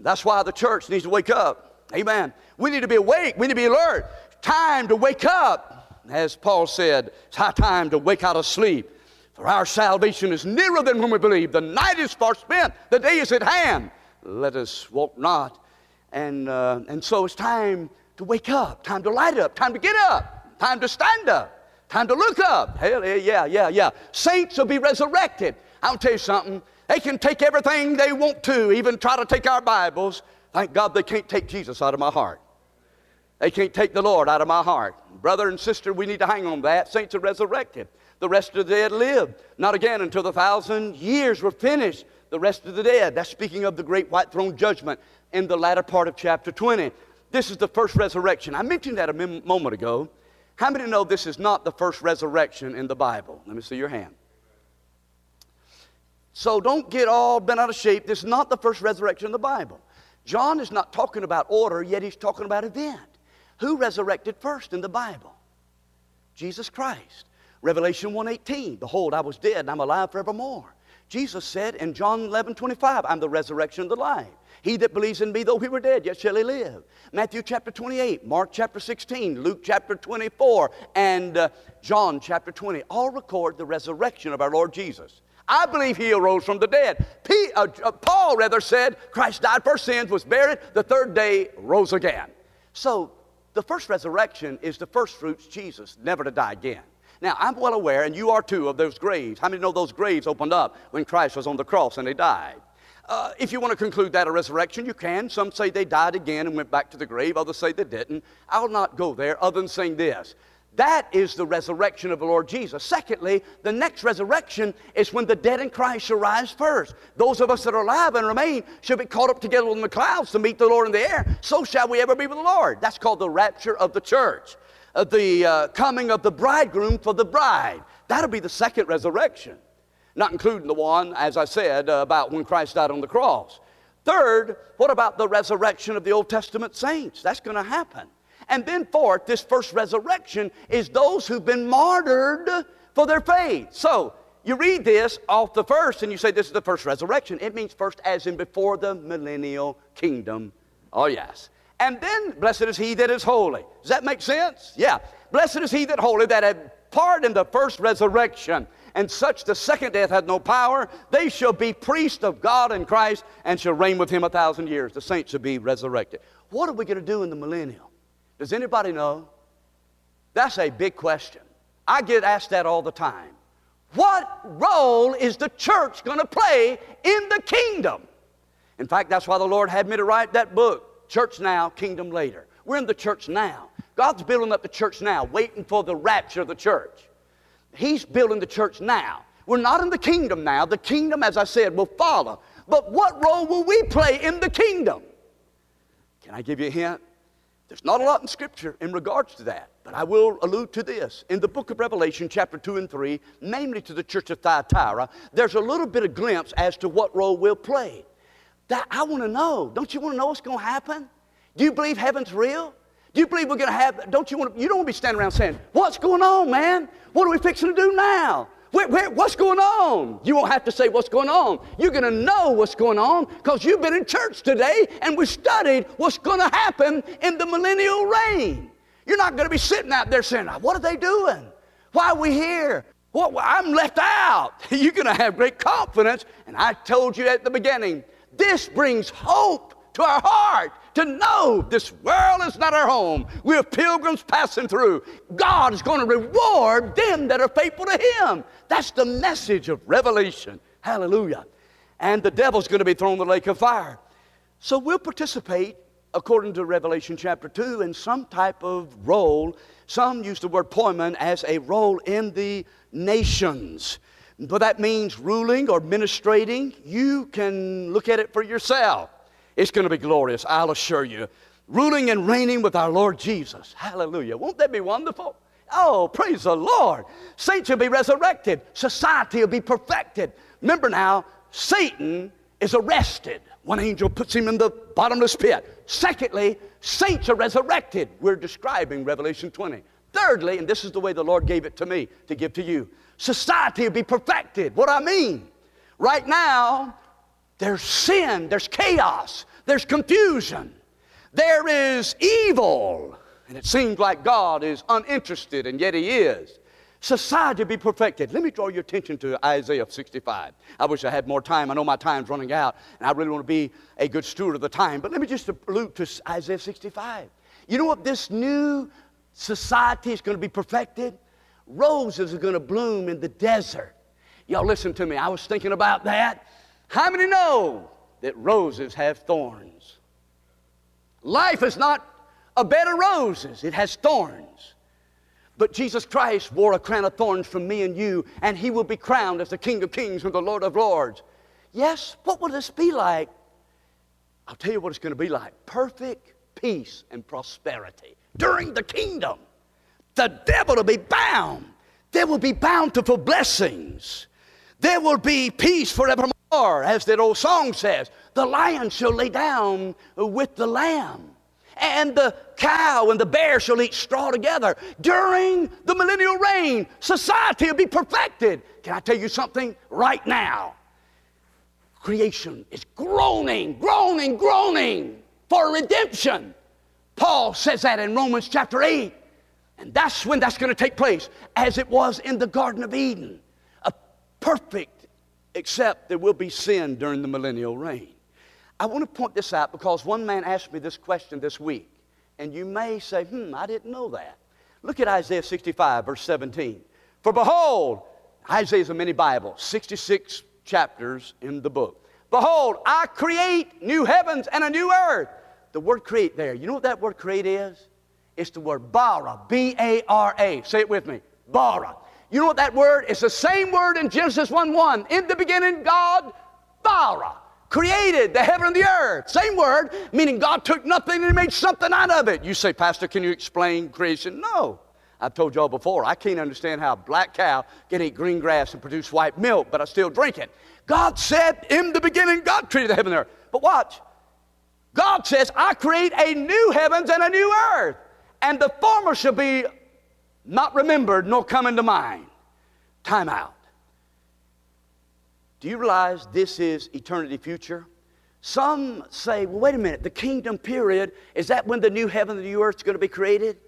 S1: That's why the church needs to wake up. Amen. We need to be awake. We need to be alert. Time to wake up. As Paul said, it's high time to wake out of sleep. For our salvation is nearer than when we believe. The night is far spent, the day is at hand. Let us walk not. And, uh, and so it's time to wake up, time to light up, time to get up, time to stand up, time to look up. Hell yeah, yeah, yeah. Saints will be resurrected. I'll tell you something. They can take everything they want to, even try to take our Bibles. Thank God they can't take Jesus out of my heart. They can't take the Lord out of my heart. Brother and sister, we need to hang on that. Saints are resurrected. The rest of the dead live. Not again until the thousand years were finished. The rest of the dead. That's speaking of the great white throne judgment in the latter part of chapter 20. This is the first resurrection. I mentioned that a moment ago. How many know this is not the first resurrection in the Bible? Let me see your hand. So don't get all bent out of shape. This is not the first resurrection in the Bible. John is not talking about order, yet he's talking about event. Who resurrected first in the Bible? Jesus Christ. Revelation 1:18, behold, I was dead and I'm alive forevermore. Jesus said in John 11, 25, I'm the resurrection and the life. He that believes in me, though he were dead, yet shall he live. Matthew chapter 28, Mark chapter 16, Luke chapter 24, and uh, John chapter 20 all record the resurrection of our Lord Jesus. I believe he arose from the dead. P, uh, uh, Paul rather said, Christ died for sins, was buried, the third day rose again. So the first resurrection is the first fruits, Jesus, never to die again. Now, I'm well aware, and you are too, of those graves. How many know those graves opened up when Christ was on the cross and they died? Uh, if you want to conclude that a resurrection, you can. Some say they died again and went back to the grave, others say they didn't. I'll not go there other than saying this that is the resurrection of the Lord Jesus. Secondly, the next resurrection is when the dead in Christ shall rise first. Those of us that are alive and remain shall be caught up together in the clouds to meet the Lord in the air. So shall we ever be with the Lord. That's called the rapture of the church, the uh, coming of the bridegroom for the bride. That'll be the second resurrection, not including the one, as I said, uh, about when Christ died on the cross. Third, what about the resurrection of the Old Testament saints? That's going to happen. And then, fourth, this first resurrection is those who've been martyred for their faith. So, you read this off the first and you say this is the first resurrection. It means first as in before the millennial kingdom. Oh, yes. And then, blessed is he that is holy. Does that make sense? Yeah. Blessed is he that holy that had part in the first resurrection. And such the second death had no power. They shall be priests of God and Christ and shall reign with him a thousand years. The saints shall be resurrected. What are we going to do in the millennium? Does anybody know? That's a big question. I get asked that all the time. What role is the church going to play in the kingdom? In fact, that's why the Lord had me to write that book, Church Now, Kingdom Later. We're in the church now. God's building up the church now, waiting for the rapture of the church. He's building the church now. We're not in the kingdom now. The kingdom, as I said, will follow. But what role will we play in the kingdom? Can I give you a hint? There's not a lot in Scripture in regards to that, but I will allude to this. In the book of Revelation, chapter 2 and 3, namely to the church of Thyatira, there's a little bit of glimpse as to what role we'll play. That I want to know. Don't you want to know what's going to happen? Do you believe heaven's real? Do you believe we're going to have, don't you want to, you don't want to be standing around saying, what's going on, man? What are we fixing to do now? Where, where, what's going on? You won't have to say what's going on. You're going to know what's going on because you've been in church today and we studied what's going to happen in the millennial reign. You're not going to be sitting out there saying, What are they doing? Why are we here? Well, I'm left out. You're going to have great confidence. And I told you at the beginning, this brings hope to our heart to know this world is not our home. We're pilgrims passing through. God is going to reward them that are faithful to Him. That's the message of Revelation. Hallelujah. And the devil's going to be thrown in the lake of fire. So we'll participate, according to Revelation chapter 2, in some type of role. Some use the word poimen as a role in the nations. But that means ruling or administrating. You can look at it for yourself. It's going to be glorious, I'll assure you. Ruling and reigning with our Lord Jesus. Hallelujah. Won't that be wonderful? Oh, praise the Lord. Saints will be resurrected, society will be perfected. Remember now, Satan is arrested. One angel puts him in the bottomless pit. Secondly, saints are resurrected. We're describing Revelation 20. Thirdly, and this is the way the Lord gave it to me to give to you, society will be perfected. What I mean? Right now, there's sin, there's chaos, there's confusion, there is evil. And it seems like God is uninterested, and yet He is. Society be perfected. Let me draw your attention to Isaiah 65. I wish I had more time. I know my time's running out, and I really want to be a good steward of the time. But let me just allude to Isaiah 65. You know what this new society is going to be perfected? Roses are going to bloom in the desert. Y'all listen to me. I was thinking about that. How many know that roses have thorns? Life is not a bed of roses, it has thorns. But Jesus Christ wore a crown of thorns for me and you, and he will be crowned as the King of Kings and the Lord of Lords. Yes, what will this be like? I'll tell you what it's going to be like perfect peace and prosperity during the kingdom. The devil will be bound. There will be bountiful blessings. There will be peace forevermore. As that old song says, the lion shall lay down with the lamb, and the cow and the bear shall eat straw together. During the millennial reign, society will be perfected. Can I tell you something right now? Creation is groaning, groaning, groaning for redemption. Paul says that in Romans chapter 8. And that's when that's going to take place, as it was in the Garden of Eden. A perfect except there will be sin during the millennial reign. I want to point this out because one man asked me this question this week, and you may say, hmm, I didn't know that. Look at Isaiah 65, verse 17. For behold, Isaiah's a mini Bible, 66 chapters in the book. Behold, I create new heavens and a new earth. The word create there, you know what that word create is? It's the word bara, B A R A. Say it with me. Bara. You know what that word? It's the same word in Genesis 1 1. In the beginning, God, bara, created the heaven and the earth. Same word, meaning God took nothing and made something out of it. You say, Pastor, can you explain creation? No. I've told y'all before, I can't understand how a black cow can eat green grass and produce white milk, but I still drink it. God said, in the beginning, God created the heaven and earth. But watch. God says, I create a new heavens and a new earth, and the former shall be not remembered nor come into mind. Time out. Do you realize this is eternity future? Some say, well, wait a minute, the kingdom period, is that when the new heaven and the new earth is going to be created?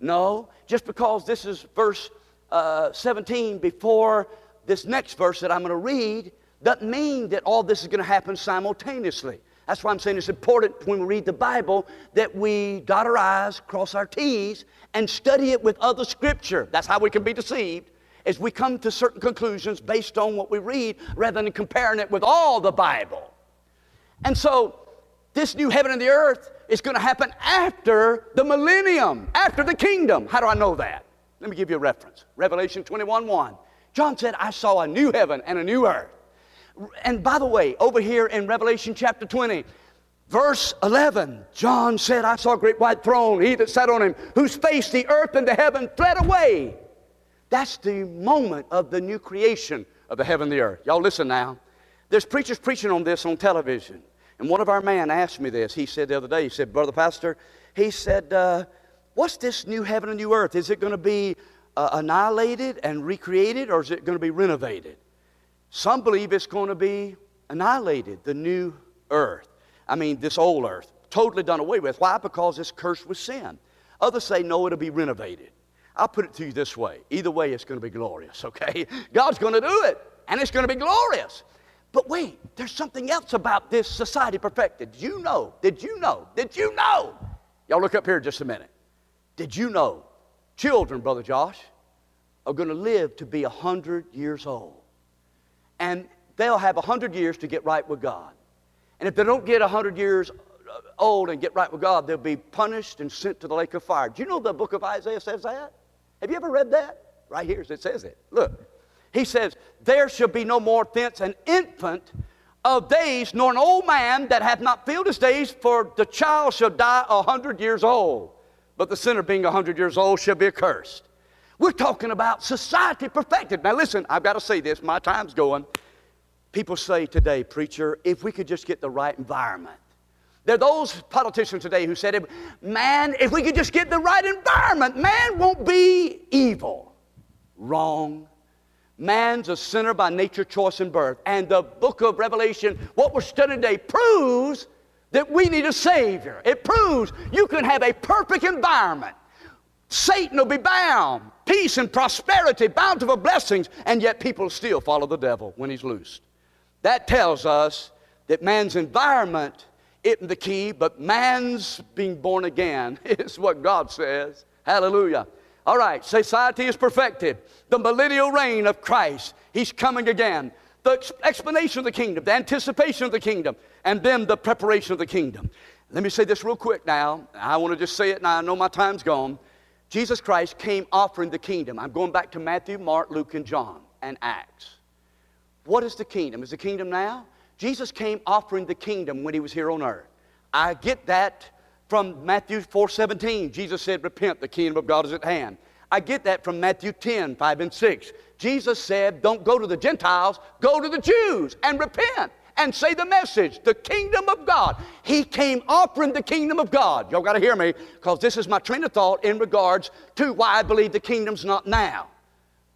S1: No, just because this is verse uh, 17 before this next verse that I'm going to read, doesn't mean that all this is going to happen simultaneously. That's why I'm saying it's important when we read the Bible that we dot our I's, cross our T's, and study it with other scripture. That's how we can be deceived, is we come to certain conclusions based on what we read rather than comparing it with all the Bible. And so, this new heaven and the earth is going to happen after the millennium, after the kingdom. How do I know that? Let me give you a reference. Revelation 21 1. John said, I saw a new heaven and a new earth. And by the way, over here in Revelation chapter 20, verse 11, John said, I saw a great white throne, he that sat on him, whose face the earth and the heaven fled away. That's the moment of the new creation of the heaven and the earth. Y'all listen now. There's preachers preaching on this on television. And one of our men asked me this. He said the other day, he said, Brother Pastor, he said, uh, What's this new heaven and new earth? Is it going to be uh, annihilated and recreated, or is it going to be renovated? Some believe it's going to be annihilated, the new earth. I mean, this old earth, totally done away with. Why? Because it's cursed with sin. Others say, no, it'll be renovated. I'll put it to you this way either way, it's going to be glorious, okay? God's going to do it, and it's going to be glorious. But wait, there's something else about this society perfected. Did you know? Did you know? Did you know? Y'all look up here just a minute. Did you know children, Brother Josh, are going to live to be 100 years old? And they'll have 100 years to get right with God. And if they don't get 100 years uh, old and get right with God, they'll be punished and sent to the lake of fire. Do you know the book of Isaiah says that? Have you ever read that? Right here it says it. Look. He says, There shall be no more thence an infant of days, nor an old man that hath not filled his days, for the child shall die a hundred years old. But the sinner being a hundred years old shall be accursed. We're talking about society perfected. Now listen, I've got to say this, my time's going. People say today, preacher, if we could just get the right environment. There are those politicians today who said, man, if we could just get the right environment, man won't be evil. Wrong. Man's a sinner by nature, choice, and birth. And the book of Revelation, what we're studying today, proves that we need a Savior. It proves you can have a perfect environment. Satan will be bound, peace and prosperity, bountiful blessings, and yet people still follow the devil when he's loosed. That tells us that man's environment isn't the key, but man's being born again is what God says. Hallelujah. All right, society is perfected. The millennial reign of Christ, He's coming again. The explanation of the kingdom, the anticipation of the kingdom, and then the preparation of the kingdom. Let me say this real quick now. I want to just say it now. I know my time's gone. Jesus Christ came offering the kingdom. I'm going back to Matthew, Mark, Luke, and John, and Acts. What is the kingdom? Is the kingdom now? Jesus came offering the kingdom when he was here on earth. I get that from Matthew 4:17. Jesus said, "Repent, the kingdom of God is at hand." I get that from Matthew 10, 5 and 6. Jesus said, Don't go to the Gentiles, go to the Jews and repent and say the message, the kingdom of God. He came offering the kingdom of God. Y'all got to hear me because this is my train of thought in regards to why I believe the kingdom's not now,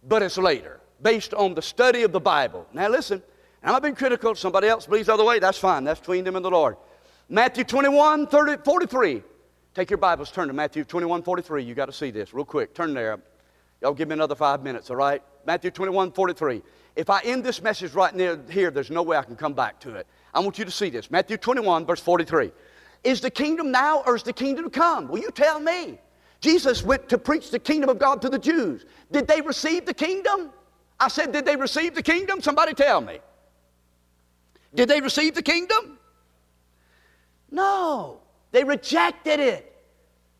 S1: but it's later, based on the study of the Bible. Now listen, I'm not being critical. Somebody else believes the other way. That's fine. That's between them and the Lord. Matthew 21, 30, 43. Take your Bibles, turn to Matthew 21, 43. You got to see this real quick. Turn there. Y'all give me another five minutes, all right? Matthew 21, 43. If I end this message right near here, there's no way I can come back to it. I want you to see this. Matthew 21, verse 43. Is the kingdom now or is the kingdom to come? Will you tell me? Jesus went to preach the kingdom of God to the Jews. Did they receive the kingdom? I said, Did they receive the kingdom? Somebody tell me. Did they receive the kingdom? No, they rejected it.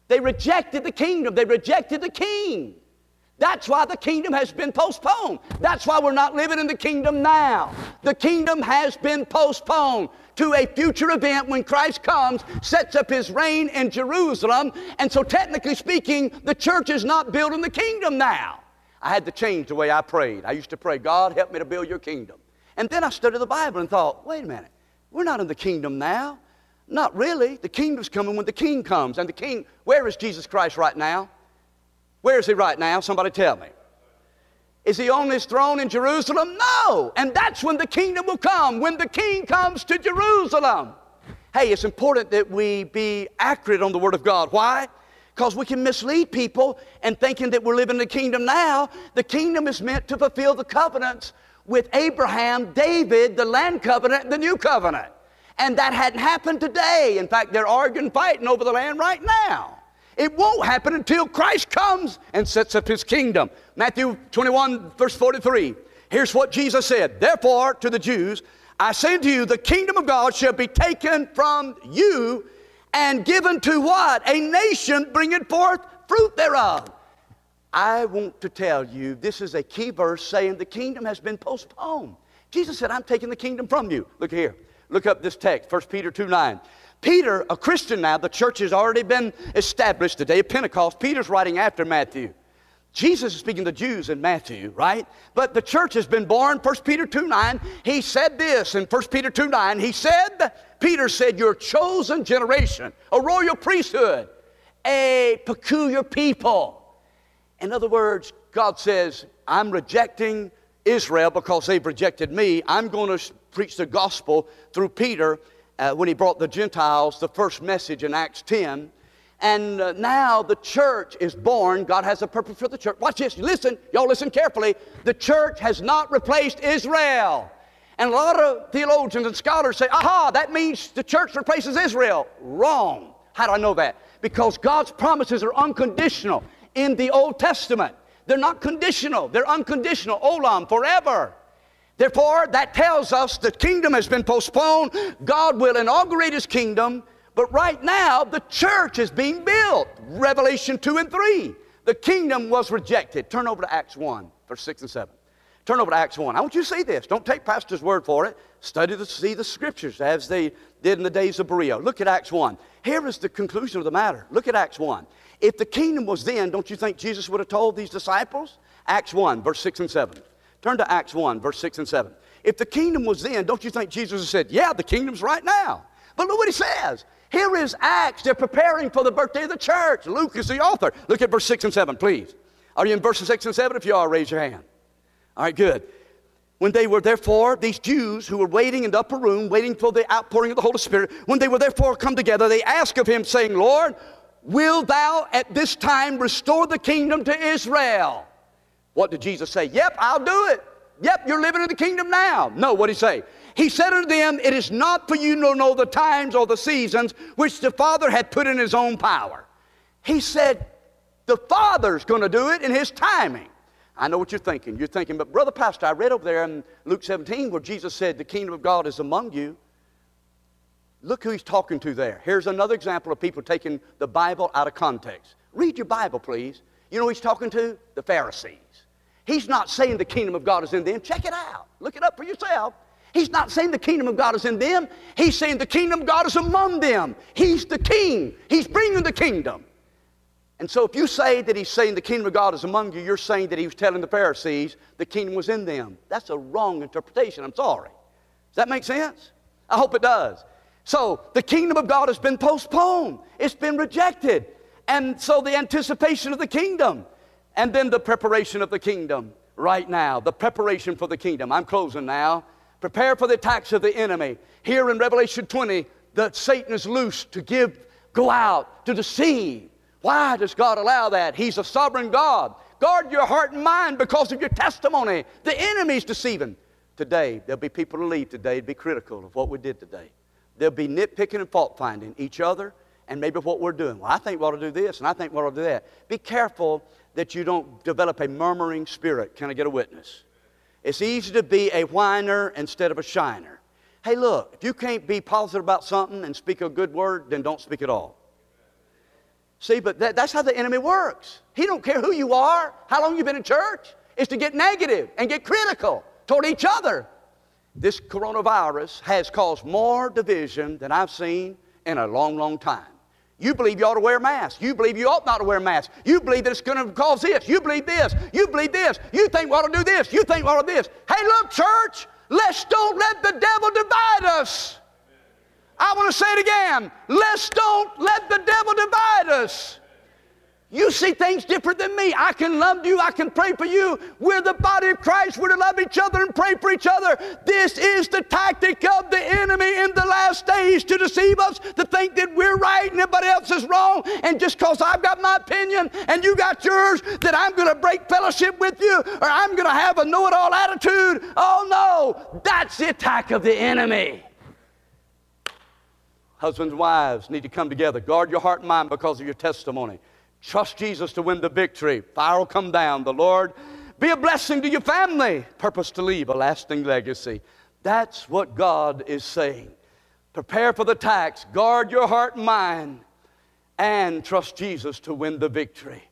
S1: They rejected the kingdom, they rejected the king. That's why the kingdom has been postponed. That's why we're not living in the kingdom now. The kingdom has been postponed to a future event when Christ comes, sets up his reign in Jerusalem. And so, technically speaking, the church is not building the kingdom now. I had to change the way I prayed. I used to pray, God, help me to build your kingdom. And then I studied the Bible and thought, wait a minute, we're not in the kingdom now. Not really. The kingdom's coming when the king comes. And the king, where is Jesus Christ right now? Where is he right now? Somebody tell me. Is he on his throne in Jerusalem? No. And that's when the kingdom will come, when the king comes to Jerusalem. Hey, it's important that we be accurate on the Word of God. Why? Because we can mislead people and thinking that we're living in the kingdom now. The kingdom is meant to fulfill the covenants with Abraham, David, the land covenant, the new covenant. And that hadn't happened today. In fact, they're arguing, fighting over the land right now. It won't happen until Christ comes and sets up his kingdom. Matthew 21, verse 43. Here's what Jesus said Therefore, to the Jews, I say to you, the kingdom of God shall be taken from you and given to what? A nation bringing forth fruit thereof. I want to tell you, this is a key verse saying the kingdom has been postponed. Jesus said, I'm taking the kingdom from you. Look here. Look up this text, 1 Peter 2 9. Peter, a Christian now, the church has already been established the day of Pentecost. Peter's writing after Matthew. Jesus is speaking to Jews in Matthew, right? But the church has been born, 1 Peter 2 9. He said this in 1 Peter 2 9. He said, Peter said, You're chosen generation, a royal priesthood, a peculiar people. In other words, God says, I'm rejecting Israel because they've rejected me. I'm going to preach the gospel through Peter uh, when he brought the Gentiles the first message in Acts 10. And uh, now the church is born. God has a purpose for the church. Watch this. Listen, y'all listen carefully. The church has not replaced Israel. And a lot of theologians and scholars say, aha, that means the church replaces Israel. Wrong. How do I know that? Because God's promises are unconditional in the Old Testament. They're not conditional, they're unconditional. Olam, forever. Therefore, that tells us the kingdom has been postponed. God will inaugurate his kingdom, but right now the church is being built. Revelation 2 and 3. The kingdom was rejected. Turn over to Acts 1, verse 6 and 7. Turn over to Acts 1. I want you to see this. Don't take pastor's word for it. Study to see the scriptures as they did in the days of Berea. Look at Acts 1. Here is the conclusion of the matter. Look at Acts 1. If the kingdom was then, don't you think Jesus would have told these disciples? Acts 1, verse 6 and 7. Turn to Acts 1, verse 6 and 7. If the kingdom was then, don't you think Jesus said, Yeah, the kingdom's right now? But look what he says. Here is Acts. They're preparing for the birthday of the church. Luke is the author. Look at verse 6 and 7, please. Are you in verses 6 and 7? If you are, raise your hand. All right, good. When they were therefore, these Jews who were waiting in the upper room, waiting for the outpouring of the Holy Spirit, when they were therefore come together, they asked of him, saying, Lord, will thou at this time restore the kingdom to Israel? What did Jesus say? Yep, I'll do it. Yep, you're living in the kingdom now. No, what did he say? He said unto them, It is not for you to know the times or the seasons which the Father had put in his own power. He said, The Father's going to do it in his timing. I know what you're thinking. You're thinking, but Brother Pastor, I read over there in Luke 17 where Jesus said, The kingdom of God is among you. Look who he's talking to there. Here's another example of people taking the Bible out of context. Read your Bible, please. You know who he's talking to? The Pharisees. He's not saying the kingdom of God is in them. Check it out. Look it up for yourself. He's not saying the kingdom of God is in them. He's saying the kingdom of God is among them. He's the king. He's bringing the kingdom. And so if you say that he's saying the kingdom of God is among you, you're saying that he was telling the Pharisees the kingdom was in them. That's a wrong interpretation. I'm sorry. Does that make sense? I hope it does. So the kingdom of God has been postponed, it's been rejected. And so the anticipation of the kingdom, and then the preparation of the kingdom right now, the preparation for the kingdom. I'm closing now. Prepare for the attacks of the enemy. Here in Revelation 20, that Satan is loose to give, go out, to deceive. Why does God allow that? He's a sovereign God. Guard your heart and mind because of your testimony. The enemy's deceiving. Today, there'll be people who leave today to be critical of what we did today. There'll be nitpicking and fault finding each other and maybe what we're doing. Well, I think we ought to do this and I think we ought to do that. Be careful that you don't develop a murmuring spirit. Can I get a witness? It's easy to be a whiner instead of a shiner. Hey, look, if you can't be positive about something and speak a good word, then don't speak at all. See, but that, that's how the enemy works. He don't care who you are, how long you've been in church. It's to get negative and get critical toward each other. This coronavirus has caused more division than I've seen in a long, long time. You believe you ought to wear a mask. You believe you ought not to wear a mask. You believe that it's going to cause this. You believe this. You believe this. You think we ought to do this. You think we ought to do this. Hey, look, church, let's don't let the devil divide us. I want to say it again. Let's don't let the devil divide us. You see things different than me. I can love you. I can pray for you. We're the body of Christ. We're to love each other and pray for each other. This is the tactic of the enemy in the last days to deceive us, to think that we're right and everybody else is wrong. And just because I've got my opinion and you got yours, that I'm going to break fellowship with you or I'm going to have a know it all attitude. Oh, no. That's the attack of the enemy. Husbands and wives need to come together. Guard your heart and mind because of your testimony. Trust Jesus to win the victory. Fire will come down. The Lord be a blessing to your family. Purpose to leave a lasting legacy. That's what God is saying. Prepare for the tax. Guard your heart and mind. And trust Jesus to win the victory.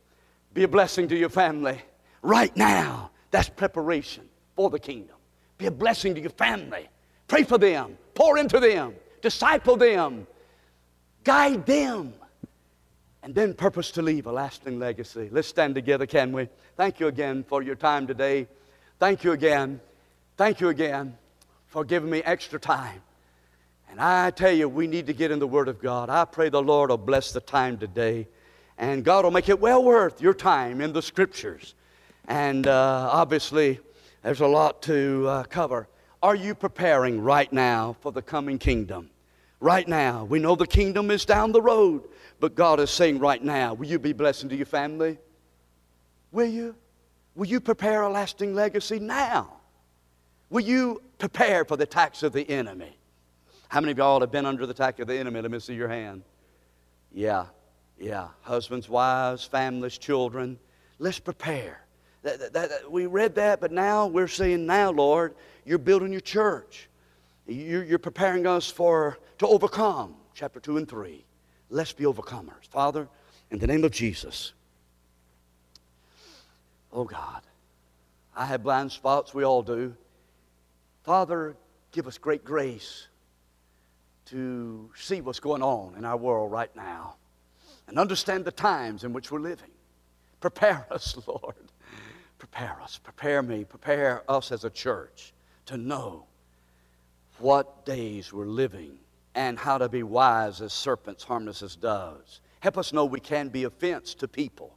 S1: Be a blessing to your family right now. That's preparation for the kingdom. Be a blessing to your family. Pray for them. Pour into them disciple them, guide them, and then purpose to leave a lasting legacy. Let's stand together, can we? Thank you again for your time today. Thank you again. Thank you again for giving me extra time. And I tell you, we need to get in the Word of God. I pray the Lord will bless the time today. And God will make it well worth your time in the Scriptures. And uh, obviously, there's a lot to uh, cover. Are you preparing right now for the coming kingdom? Right now. We know the kingdom is down the road, but God is saying right now, will you be blessing to your family? Will you? Will you prepare a lasting legacy now? Will you prepare for the attacks of the enemy? How many of y'all have been under the attack of the enemy? Let me see your hand. Yeah, yeah. Husbands, wives, families, children. Let's prepare. That, that, that, we read that, but now we're saying, now, Lord, you're building your church. You're, you're preparing us for to overcome. Chapter 2 and 3. Let's be overcomers. Father, in the name of Jesus. Oh God, I have blind spots, we all do. Father, give us great grace to see what's going on in our world right now and understand the times in which we're living. Prepare us, Lord. Prepare us. Prepare me. Prepare us as a church to know what days we're living and how to be wise as serpents, harmless as doves. Help us know we can be offense to people.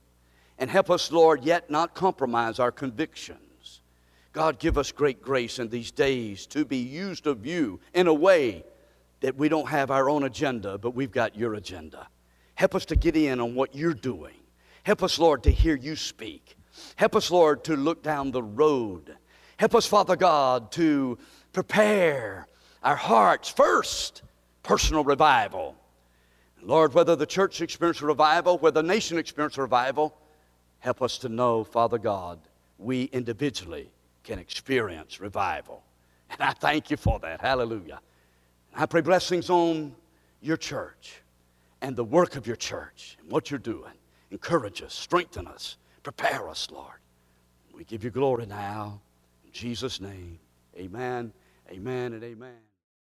S1: And help us, Lord, yet not compromise our convictions. God, give us great grace in these days to be used of you in a way that we don't have our own agenda, but we've got your agenda. Help us to get in on what you're doing. Help us, Lord, to hear you speak. Help us, Lord, to look down the road. Help us, Father God, to prepare our hearts first, personal revival. Lord, whether the church experience revival, whether the nation experience revival, help us to know, Father God, we individually can experience revival. And I thank you for that. Hallelujah. I pray blessings on your church and the work of your church and what you're doing. Encourage us, strengthen us, prepare us, Lord. We give you glory now. In Jesus' name, amen, amen, and amen.